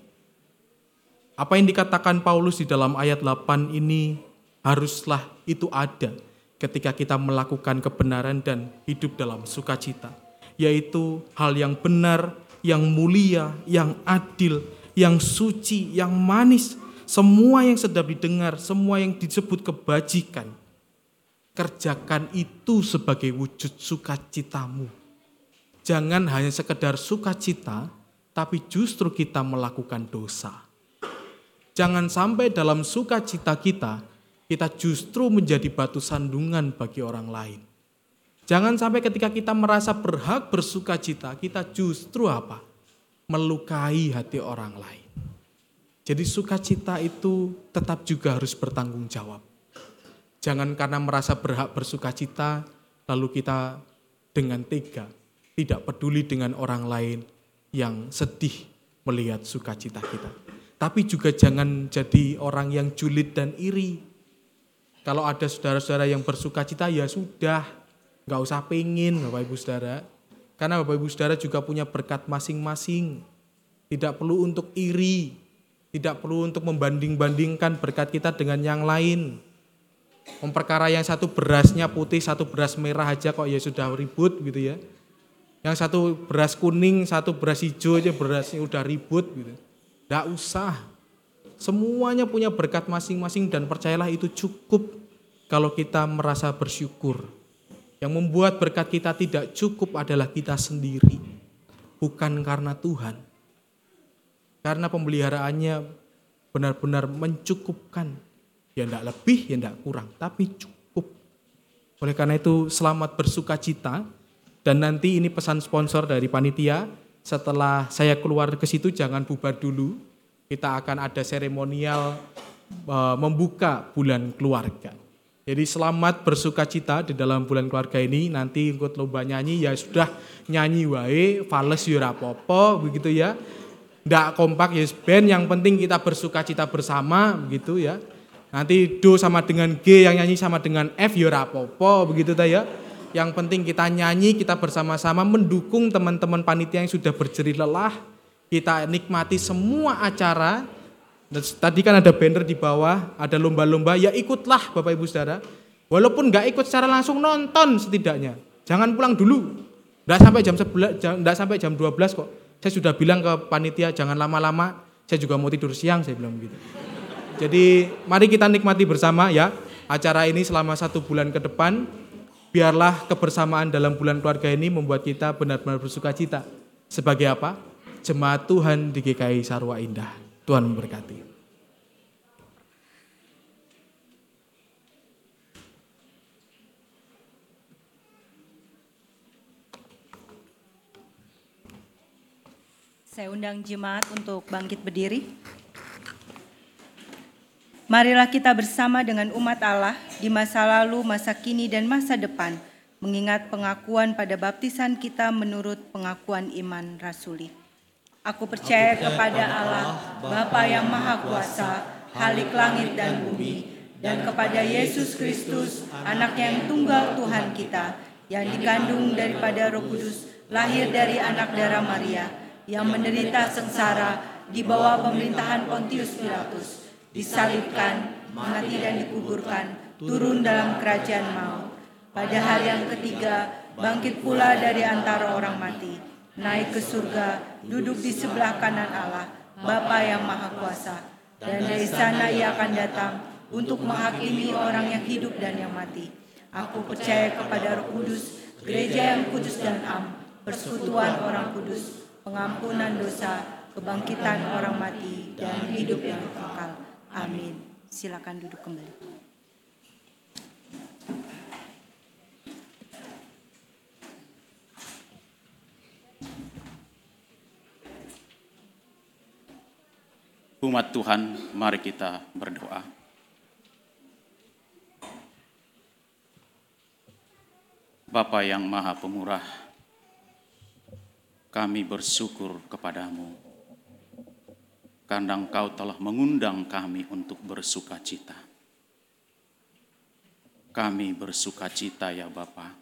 apa yang dikatakan Paulus di dalam ayat 8 ini haruslah itu ada ketika kita melakukan kebenaran dan hidup dalam sukacita. Yaitu hal yang benar, yang mulia, yang adil, yang suci, yang manis, semua yang sedap didengar, semua yang disebut kebajikan, kerjakan itu sebagai wujud sukacitamu. Jangan hanya sekedar sukacita, tapi justru kita melakukan dosa. Jangan sampai dalam sukacita kita, kita justru menjadi batu sandungan bagi orang lain. Jangan sampai ketika kita merasa berhak bersukacita, kita justru apa? Melukai hati orang lain. Jadi sukacita itu tetap juga harus bertanggung jawab. Jangan karena merasa berhak bersuka cita, lalu kita dengan tega, tidak peduli dengan orang lain, yang sedih melihat sukacita kita. Tapi juga jangan jadi orang yang julid dan iri. Kalau ada saudara-saudara yang bersukacita ya sudah, nggak usah pengen Bapak Ibu Saudara. Karena Bapak Ibu Saudara juga punya berkat masing-masing. Tidak perlu untuk iri, tidak perlu untuk membanding-bandingkan berkat kita dengan yang lain. Memperkara yang satu berasnya putih, satu beras merah aja kok ya sudah ribut gitu ya. Yang satu beras kuning, satu beras hijau aja berasnya udah ribut gitu. Tidak usah. Semuanya punya berkat masing-masing dan percayalah itu cukup kalau kita merasa bersyukur. Yang membuat berkat kita tidak cukup adalah kita sendiri. Bukan karena Tuhan. Karena pemeliharaannya benar-benar mencukupkan. Ya tidak lebih, ya tidak kurang, tapi cukup. Oleh karena itu selamat bersuka cita. Dan nanti ini pesan sponsor dari panitia. Setelah saya keluar ke situ jangan bubar dulu. Kita akan ada seremonial uh, membuka bulan keluarga. Jadi selamat bersuka cita di dalam bulan keluarga ini. Nanti ikut lomba nyanyi ya sudah nyanyi wae, fales ya rapopo begitu ya. Ndak kompak ya band yang penting kita bersuka cita bersama begitu ya. Nanti do sama dengan G yang nyanyi sama dengan F ya rapopo begitu ta ya. Yang penting kita nyanyi, kita bersama-sama mendukung teman-teman panitia yang sudah berjerih lelah. Kita nikmati semua acara. Tadi kan ada banner di bawah, ada lomba-lomba, ya ikutlah Bapak Ibu Saudara. Walaupun nggak ikut secara langsung nonton setidaknya. Jangan pulang dulu. Nggak sampai jam 11, nggak sampai jam 12 kok. Saya sudah bilang ke panitia jangan lama-lama. Saya juga mau tidur siang, saya bilang begitu. Jadi mari kita nikmati bersama ya acara ini selama satu bulan ke depan. Biarlah kebersamaan dalam bulan keluarga ini membuat kita benar-benar bersuka cita. Sebagai apa? Jemaat Tuhan di GKI Sarwa Indah. Tuhan memberkati. Saya undang jemaat untuk bangkit berdiri. Marilah kita bersama dengan umat Allah di masa lalu, masa kini, dan masa depan, mengingat pengakuan pada baptisan kita menurut pengakuan iman rasuli. Aku percaya kepada Allah, Bapa yang Maha Kuasa, Halik langit dan bumi, dan kepada Yesus Kristus, anak yang tunggal Tuhan kita, yang dikandung daripada roh kudus, lahir dari anak darah Maria, yang menderita sengsara di bawah pemerintahan Pontius Pilatus, disalibkan, mati dan dikuburkan, turun dalam kerajaan maut. Pada hari yang ketiga, bangkit pula dari antara orang mati, naik ke surga, duduk di sebelah kanan Allah, Bapa yang Maha Kuasa. Dan dari sana ia akan datang untuk menghakimi orang yang hidup dan yang mati. Aku percaya kepada Roh Kudus, gereja yang kudus dan am, persekutuan orang kudus, pengampunan dosa, kebangkitan orang mati, dan hidup yang kekal. Amin. Silakan duduk kembali. Umat Tuhan, mari kita berdoa. Bapa yang Maha Pemurah, kami bersyukur kepadamu karena Engkau telah mengundang kami untuk bersuka cita. Kami bersuka cita ya Bapa,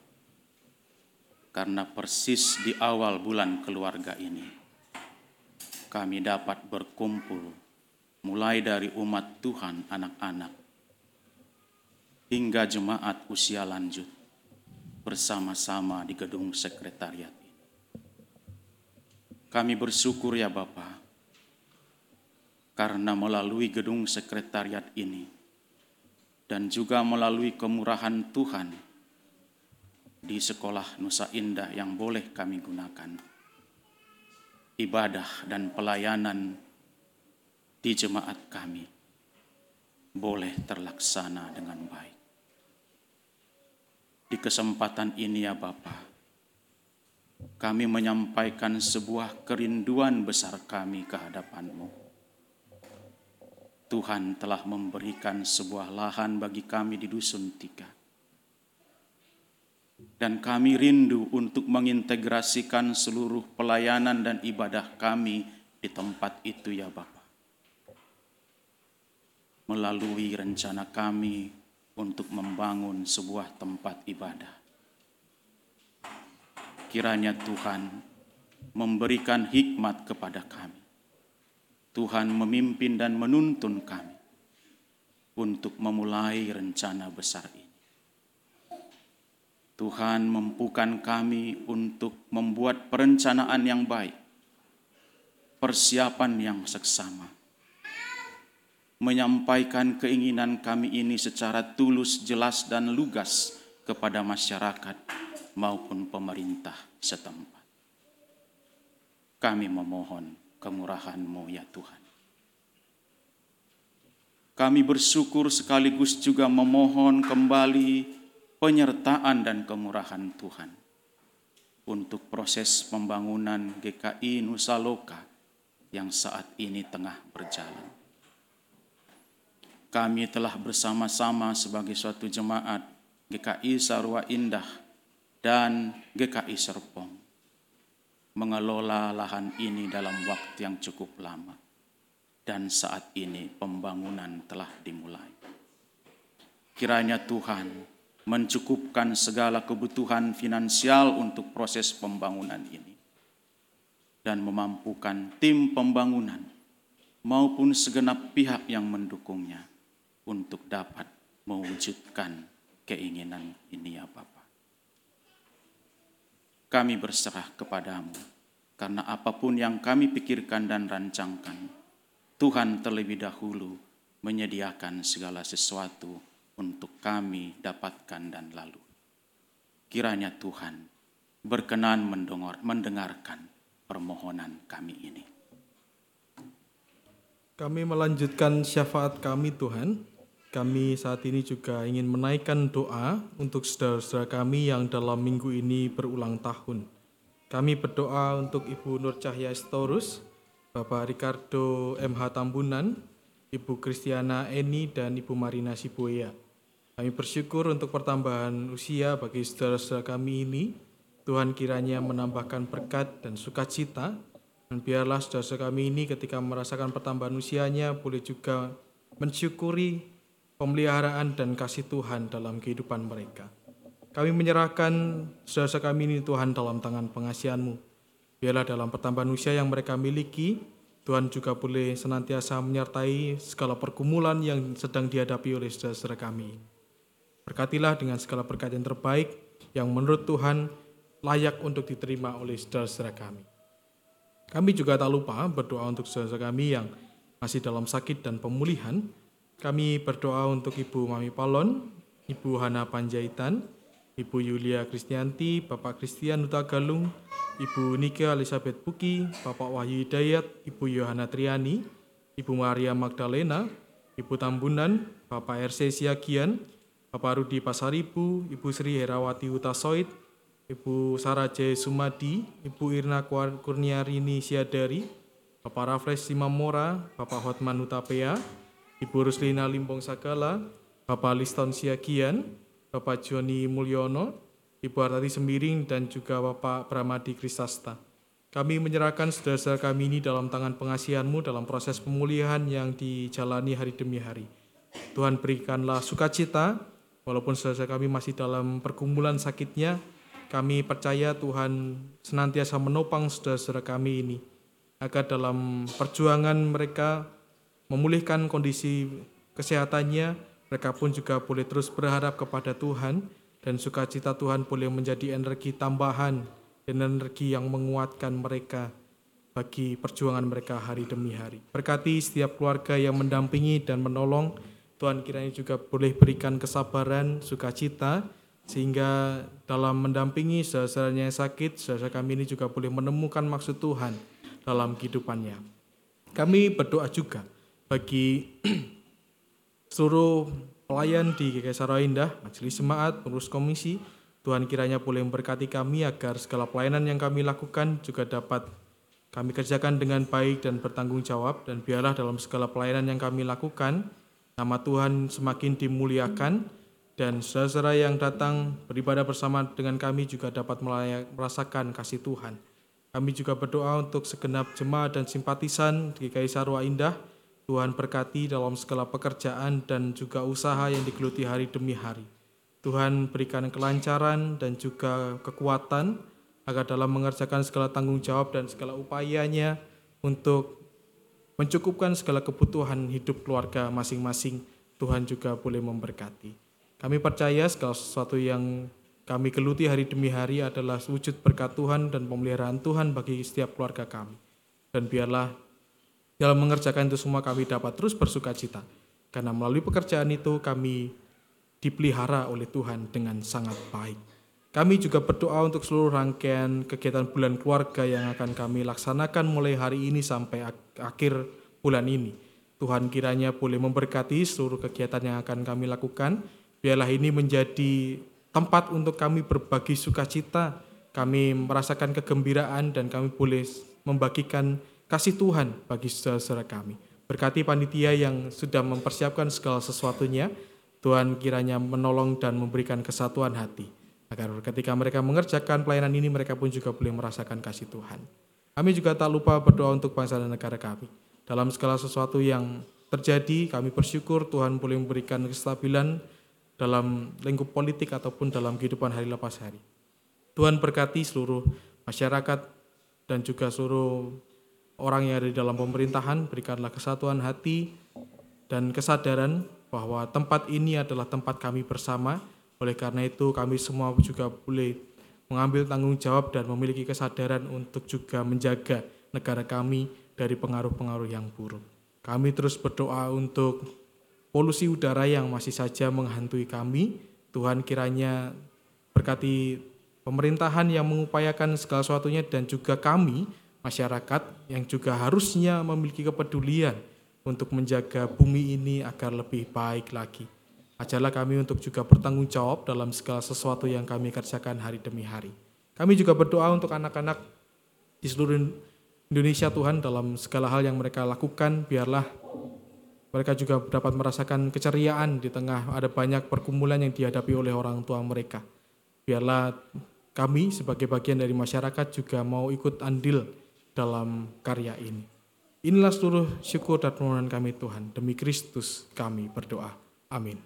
karena persis di awal bulan keluarga ini, kami dapat berkumpul mulai dari umat Tuhan anak-anak hingga jemaat usia lanjut bersama-sama di gedung sekretariat ini. Kami bersyukur ya Bapak, karena melalui gedung sekretariat ini dan juga melalui kemurahan Tuhan di sekolah Nusa Indah yang boleh kami gunakan. Ibadah dan pelayanan di jemaat kami boleh terlaksana dengan baik. Di kesempatan ini ya Bapa, kami menyampaikan sebuah kerinduan besar kami ke hadapan-Mu. Tuhan telah memberikan sebuah lahan bagi kami di Dusun Tiga. Dan kami rindu untuk mengintegrasikan seluruh pelayanan dan ibadah kami di tempat itu ya Bapa. Melalui rencana kami untuk membangun sebuah tempat ibadah. Kiranya Tuhan memberikan hikmat kepada kami. Tuhan memimpin dan menuntun kami untuk memulai rencana besar ini. Tuhan mempukan kami untuk membuat perencanaan yang baik, persiapan yang seksama, menyampaikan keinginan kami ini secara tulus, jelas, dan lugas kepada masyarakat maupun pemerintah setempat. Kami memohon kemurahan-Mu ya Tuhan. Kami bersyukur sekaligus juga memohon kembali penyertaan dan kemurahan Tuhan untuk proses pembangunan GKI Nusa Loka yang saat ini tengah berjalan. Kami telah bersama-sama sebagai suatu jemaat GKI Sarwa Indah dan GKI Serpong mengelola lahan ini dalam waktu yang cukup lama dan saat ini pembangunan telah dimulai. Kiranya Tuhan mencukupkan segala kebutuhan finansial untuk proses pembangunan ini dan memampukan tim pembangunan maupun segenap pihak yang mendukungnya untuk dapat mewujudkan keinginan ini ya Bapa. Kami berserah kepadamu karena apa pun yang kami pikirkan dan rancangkan, Tuhan terlebih dahulu menyediakan segala sesuatu untuk kami dapatkan dan lalu. Kiranya Tuhan berkenan mendengar, mendengarkan permohonan kami ini. Kami melanjutkan syafaat kami Tuhan. Kami saat ini juga ingin menaikkan doa untuk saudara-saudara kami yang dalam minggu ini berulang tahun. Kami berdoa untuk Ibu Nur Cahya Storus, Bapak Ricardo MH Tambunan, Ibu Kristiana Eni, dan Ibu Marina Sibuya. Kami bersyukur untuk pertambahan usia bagi saudara-saudara kami ini. Tuhan kiranya menambahkan berkat dan sukacita. Dan biarlah saudara-saudara kami ini ketika merasakan pertambahan usianya boleh juga mensyukuri pemeliharaan dan kasih Tuhan dalam kehidupan mereka. Kami menyerahkan saudara-saudara kami ini Tuhan dalam tangan pengasihanmu. Biarlah dalam pertambahan usia yang mereka miliki, Tuhan juga boleh senantiasa menyertai segala pergumulan yang sedang dihadapi oleh saudara-saudara kami. Berkatilah dengan segala berkat yang terbaik yang menurut Tuhan layak untuk diterima oleh saudara-saudara kami. Kami juga tak lupa berdoa untuk saudara-saudara kami yang masih dalam sakit dan pemulihan. Kami berdoa untuk Ibu Mami Palon, Ibu Hana Panjaitan, Ibu Yulia Kristianti, Bapak Christian Nuta Galung, Ibu Nika Elizabeth Puki, Bapak Wahyu Hidayat, Ibu Yohana Triani, Ibu Maria Magdalena, Ibu Tambunan, Bapak RC Siagian, Bapak Rudi Pasaribu, Ibu Sri Herawati Utasoid, Ibu Sarah J. Sumadi, Ibu Irna Kurniarini Siadari, Bapak Rafles Simamora, Bapak Hotman Utapea, Ibu Ruslina Limbong Sagala, Bapak Liston Siagian, Bapak Joni Mulyono, Ibu Artati Sembiring, dan juga Bapak Pramadi Krisasta. Kami menyerahkan saudara-saudara kami ini dalam tangan pengasihanmu dalam proses pemulihan yang dijalani hari demi hari. Tuhan berikanlah sukacita, Walaupun saudara kami masih dalam pergumulan sakitnya, kami percaya Tuhan senantiasa menopang saudara-saudara kami ini, agar dalam perjuangan mereka memulihkan kondisi kesehatannya, mereka pun juga boleh terus berharap kepada Tuhan, dan sukacita Tuhan boleh menjadi energi tambahan dan energi yang menguatkan mereka bagi perjuangan mereka hari demi hari. Berkati setiap keluarga yang mendampingi dan menolong, Tuhan kiranya juga boleh berikan kesabaran, sukacita, sehingga dalam mendampingi saudara-saudaranya yang sakit, saudara kami ini juga boleh menemukan maksud Tuhan dalam kehidupannya. Kami berdoa juga bagi <clears throat> seluruh pelayan di GKI Sarwa Indah, Majelis Jemaat, pengurus komisi, Tuhan kiranya boleh memberkati kami agar segala pelayanan yang kami lakukan juga dapat kami kerjakan dengan baik dan bertanggung jawab dan biarlah dalam segala pelayanan yang kami lakukan Nama Tuhan semakin dimuliakan dan saudara-saudara yang datang beribadah bersama dengan kami juga dapat merasakan kasih Tuhan. Kami juga berdoa untuk segenap jemaat dan simpatisan di GKI Sarwa Indah. Tuhan berkati dalam segala pekerjaan dan juga usaha yang digeluti hari demi hari. Tuhan berikan kelancaran dan juga kekuatan agar dalam mengerjakan segala tanggung jawab dan segala upayanya untuk mencukupkan segala kebutuhan hidup keluarga masing-masing, Tuhan juga boleh memberkati. Kami percaya segala sesuatu yang kami geluti hari demi hari adalah wujud berkat Tuhan dan pemeliharaan Tuhan bagi setiap keluarga kami. Dan biarlah dalam mengerjakan itu semua kami dapat terus bersuka cita. Karena melalui pekerjaan itu kami dipelihara oleh Tuhan dengan sangat baik. Kami juga berdoa untuk seluruh rangkaian kegiatan bulan keluarga yang akan kami laksanakan mulai hari ini sampai ak- akhir bulan ini. Tuhan kiranya boleh memberkati seluruh kegiatan yang akan kami lakukan. Biarlah ini menjadi tempat untuk kami berbagi sukacita, kami merasakan kegembiraan dan kami boleh membagikan kasih Tuhan bagi saudara-saudara kami. Berkati panitia yang sudah mempersiapkan segala sesuatunya, Tuhan kiranya menolong dan memberikan kesatuan hati. Agar ketika mereka mengerjakan pelayanan ini, mereka pun juga boleh merasakan kasih Tuhan. Kami juga tak lupa berdoa untuk bangsa dan negara kami. Dalam segala sesuatu yang terjadi, kami bersyukur Tuhan boleh memberikan kestabilan dalam lingkup politik ataupun dalam kehidupan hari lepas hari. Tuhan berkati seluruh masyarakat dan juga seluruh orang yang ada di dalam pemerintahan, berikanlah kesatuan hati dan kesadaran bahwa tempat ini adalah tempat kami bersama. Oleh karena itu kami semua juga boleh mengambil tanggung jawab dan memiliki kesadaran untuk juga menjaga negara kami dari pengaruh-pengaruh yang buruk. Kami terus berdoa untuk polusi udara yang masih saja menghantui kami. Tuhan kiranya berkati pemerintahan yang mengupayakan segala sesuatunya dan juga kami masyarakat yang juga harusnya memiliki kepedulian untuk menjaga bumi ini agar lebih baik lagi. Ajarlah kami untuk juga bertanggung jawab dalam segala sesuatu yang kami kerjakan hari demi hari. Kami juga berdoa untuk anak-anak di seluruh Indonesia Tuhan dalam segala hal yang mereka lakukan, biarlah mereka juga dapat merasakan keceriaan di tengah ada banyak pergumulan yang dihadapi oleh orang tua mereka. Biarlah kami sebagai bagian dari masyarakat juga mau ikut andil dalam karya ini. Inilah seluruh syukur dan permohonan kami Tuhan. Demi Kristus kami berdoa. Amin.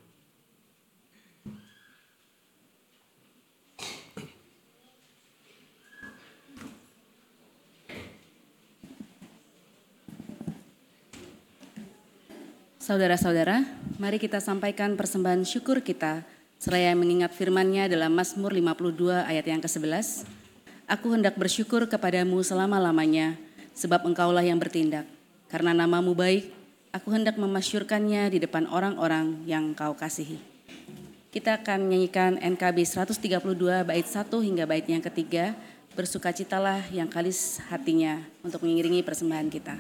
Saudara-saudara, mari kita sampaikan persembahan syukur kita seraya mengingat firman-Nya dalam Mazmur 52 ayat yang ke-11. Aku hendak bersyukur kepadamu selama-lamanya, sebab engkaulah yang bertindak. Karena namamu baik, aku hendak memasyurkannya di depan orang-orang yang kau kasihi. Kita akan menyanyikan NKB 132 bait 1 hingga bait yang ketiga, bersukacitalah yang kalis hatinya untuk mengiringi persembahan kita.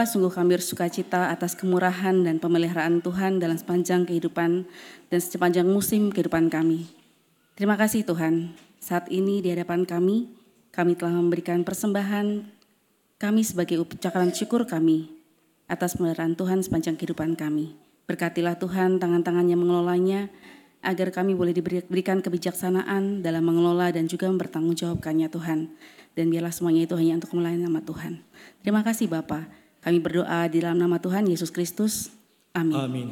Bapak sungguh kami bersuka cita atas kemurahan dan pemeliharaan Tuhan dalam sepanjang kehidupan dan sepanjang musim kehidupan kami. Terima kasih Tuhan, saat ini di hadapan kami, kami telah memberikan persembahan kami sebagai ucapan syukur kami atas pemeliharaan Tuhan sepanjang kehidupan kami. Berkatilah Tuhan tangan-tangan yang mengelolanya, agar kami boleh diberikan kebijaksanaan dalam mengelola dan juga mempertanggungjawabkannya Tuhan. Dan biarlah semuanya itu hanya untuk melayani nama Tuhan. Terima kasih Bapak. Kami berdoa di dalam nama Tuhan Yesus Kristus. Amin. Amin.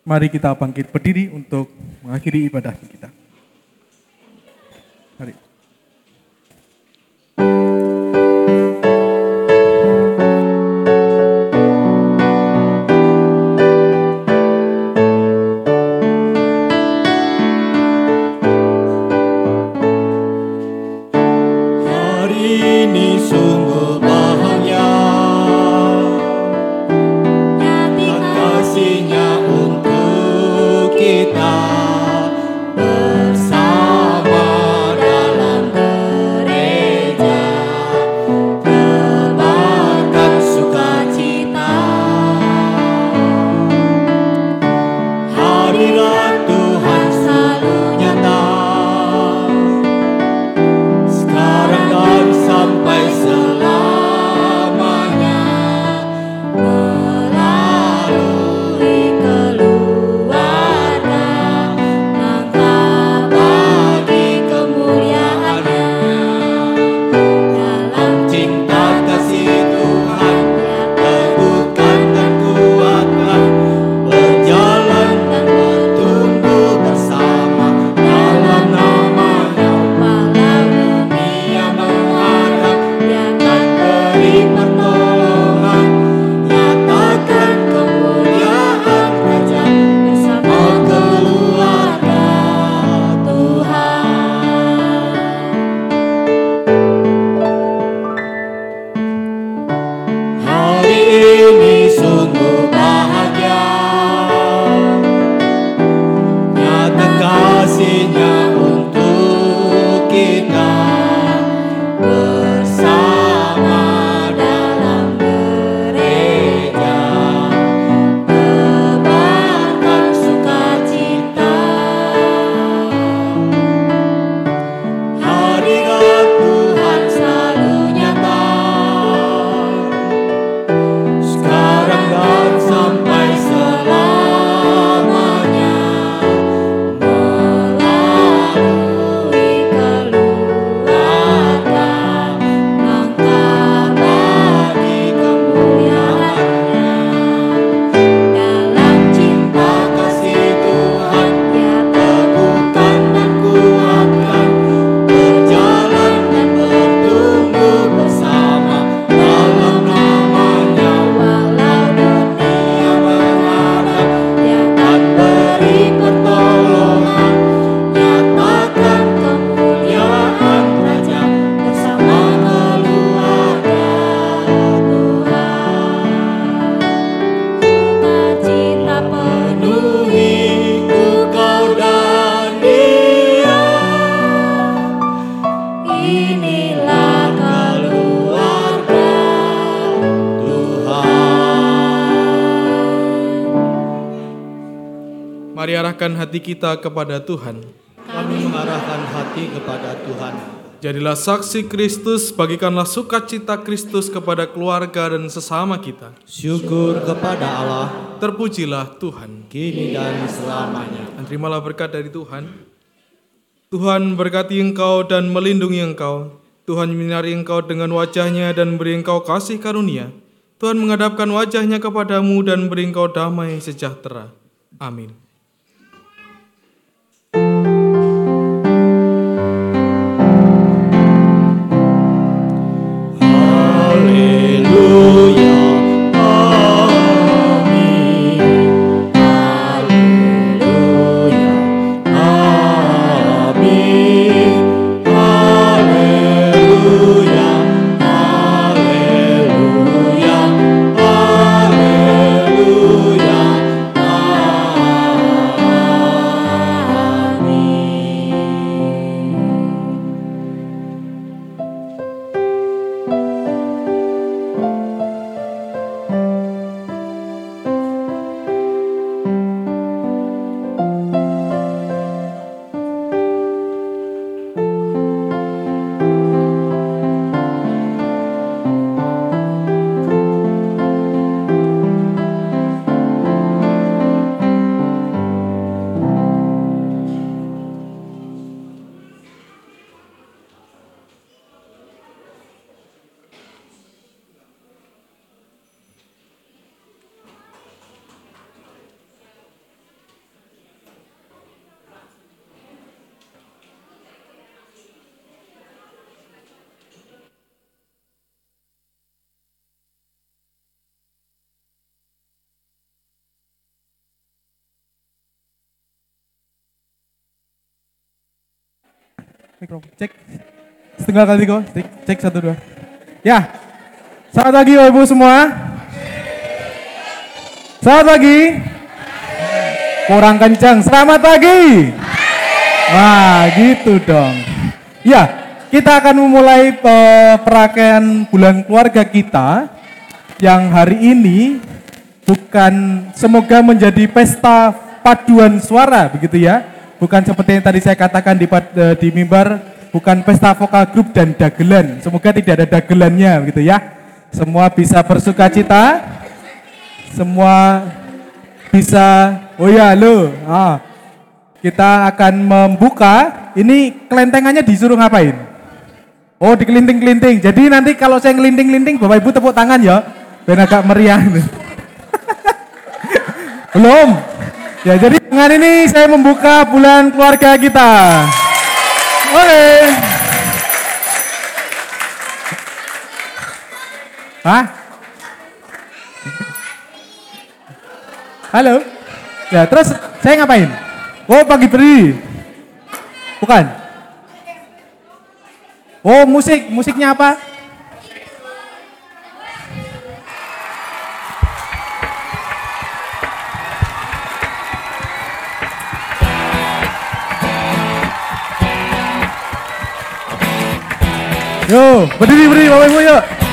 Mari kita bangkit berdiri untuk mengakhiri ibadah kita. Hati kita kepada Tuhan. Kami mengarahkan hati kepada Tuhan. Jadilah saksi Kristus, bagikanlah sukacita Kristus kepada keluarga dan sesama kita. Syukur kepada Allah, Terpujilah Tuhan. kini dan selamanya. Dan terimalah berkat dari Tuhan. Tuhan berkati engkau dan melindungi engkau. Tuhan menyinari engkau dengan wajahnya dan beri engkau kasih karunia. Tuhan menghadapkan wajahnya kepadamu dan beri engkau damai sejahtera. Amin. Mikrofon. Cek. Setengah kali kok. Cek, cek satu dua. Ya. Selamat pagi Bapak Ibu semua. Selamat pagi. Kurang kencang. Selamat pagi. Wah, gitu dong. Ya, kita akan memulai eh, perakaian bulan keluarga kita yang hari ini bukan semoga menjadi pesta paduan suara begitu ya. Bukan seperti yang tadi saya katakan di eh, di mimbar bukan pesta vokal grup dan dagelan. Semoga tidak ada dagelannya begitu ya. Semua bisa bersuka cita. Semua bisa oh ya lo. Ah. Kita akan membuka ini kelentengannya disuruh ngapain? Oh dikelinting-kelinting. Jadi nanti kalau saya ngelinting-linting Bapak Ibu tepuk tangan ya. Biar agak meriah. <laughs> Belum. Ya jadi dengan ini saya membuka bulan keluarga kita. Oke. Hah? Halo? Ya terus saya ngapain? Oh pagi beri. Bukan? Oh musik, musiknya apa? Yo, berdiri berdiri Bapak Ibu yuk.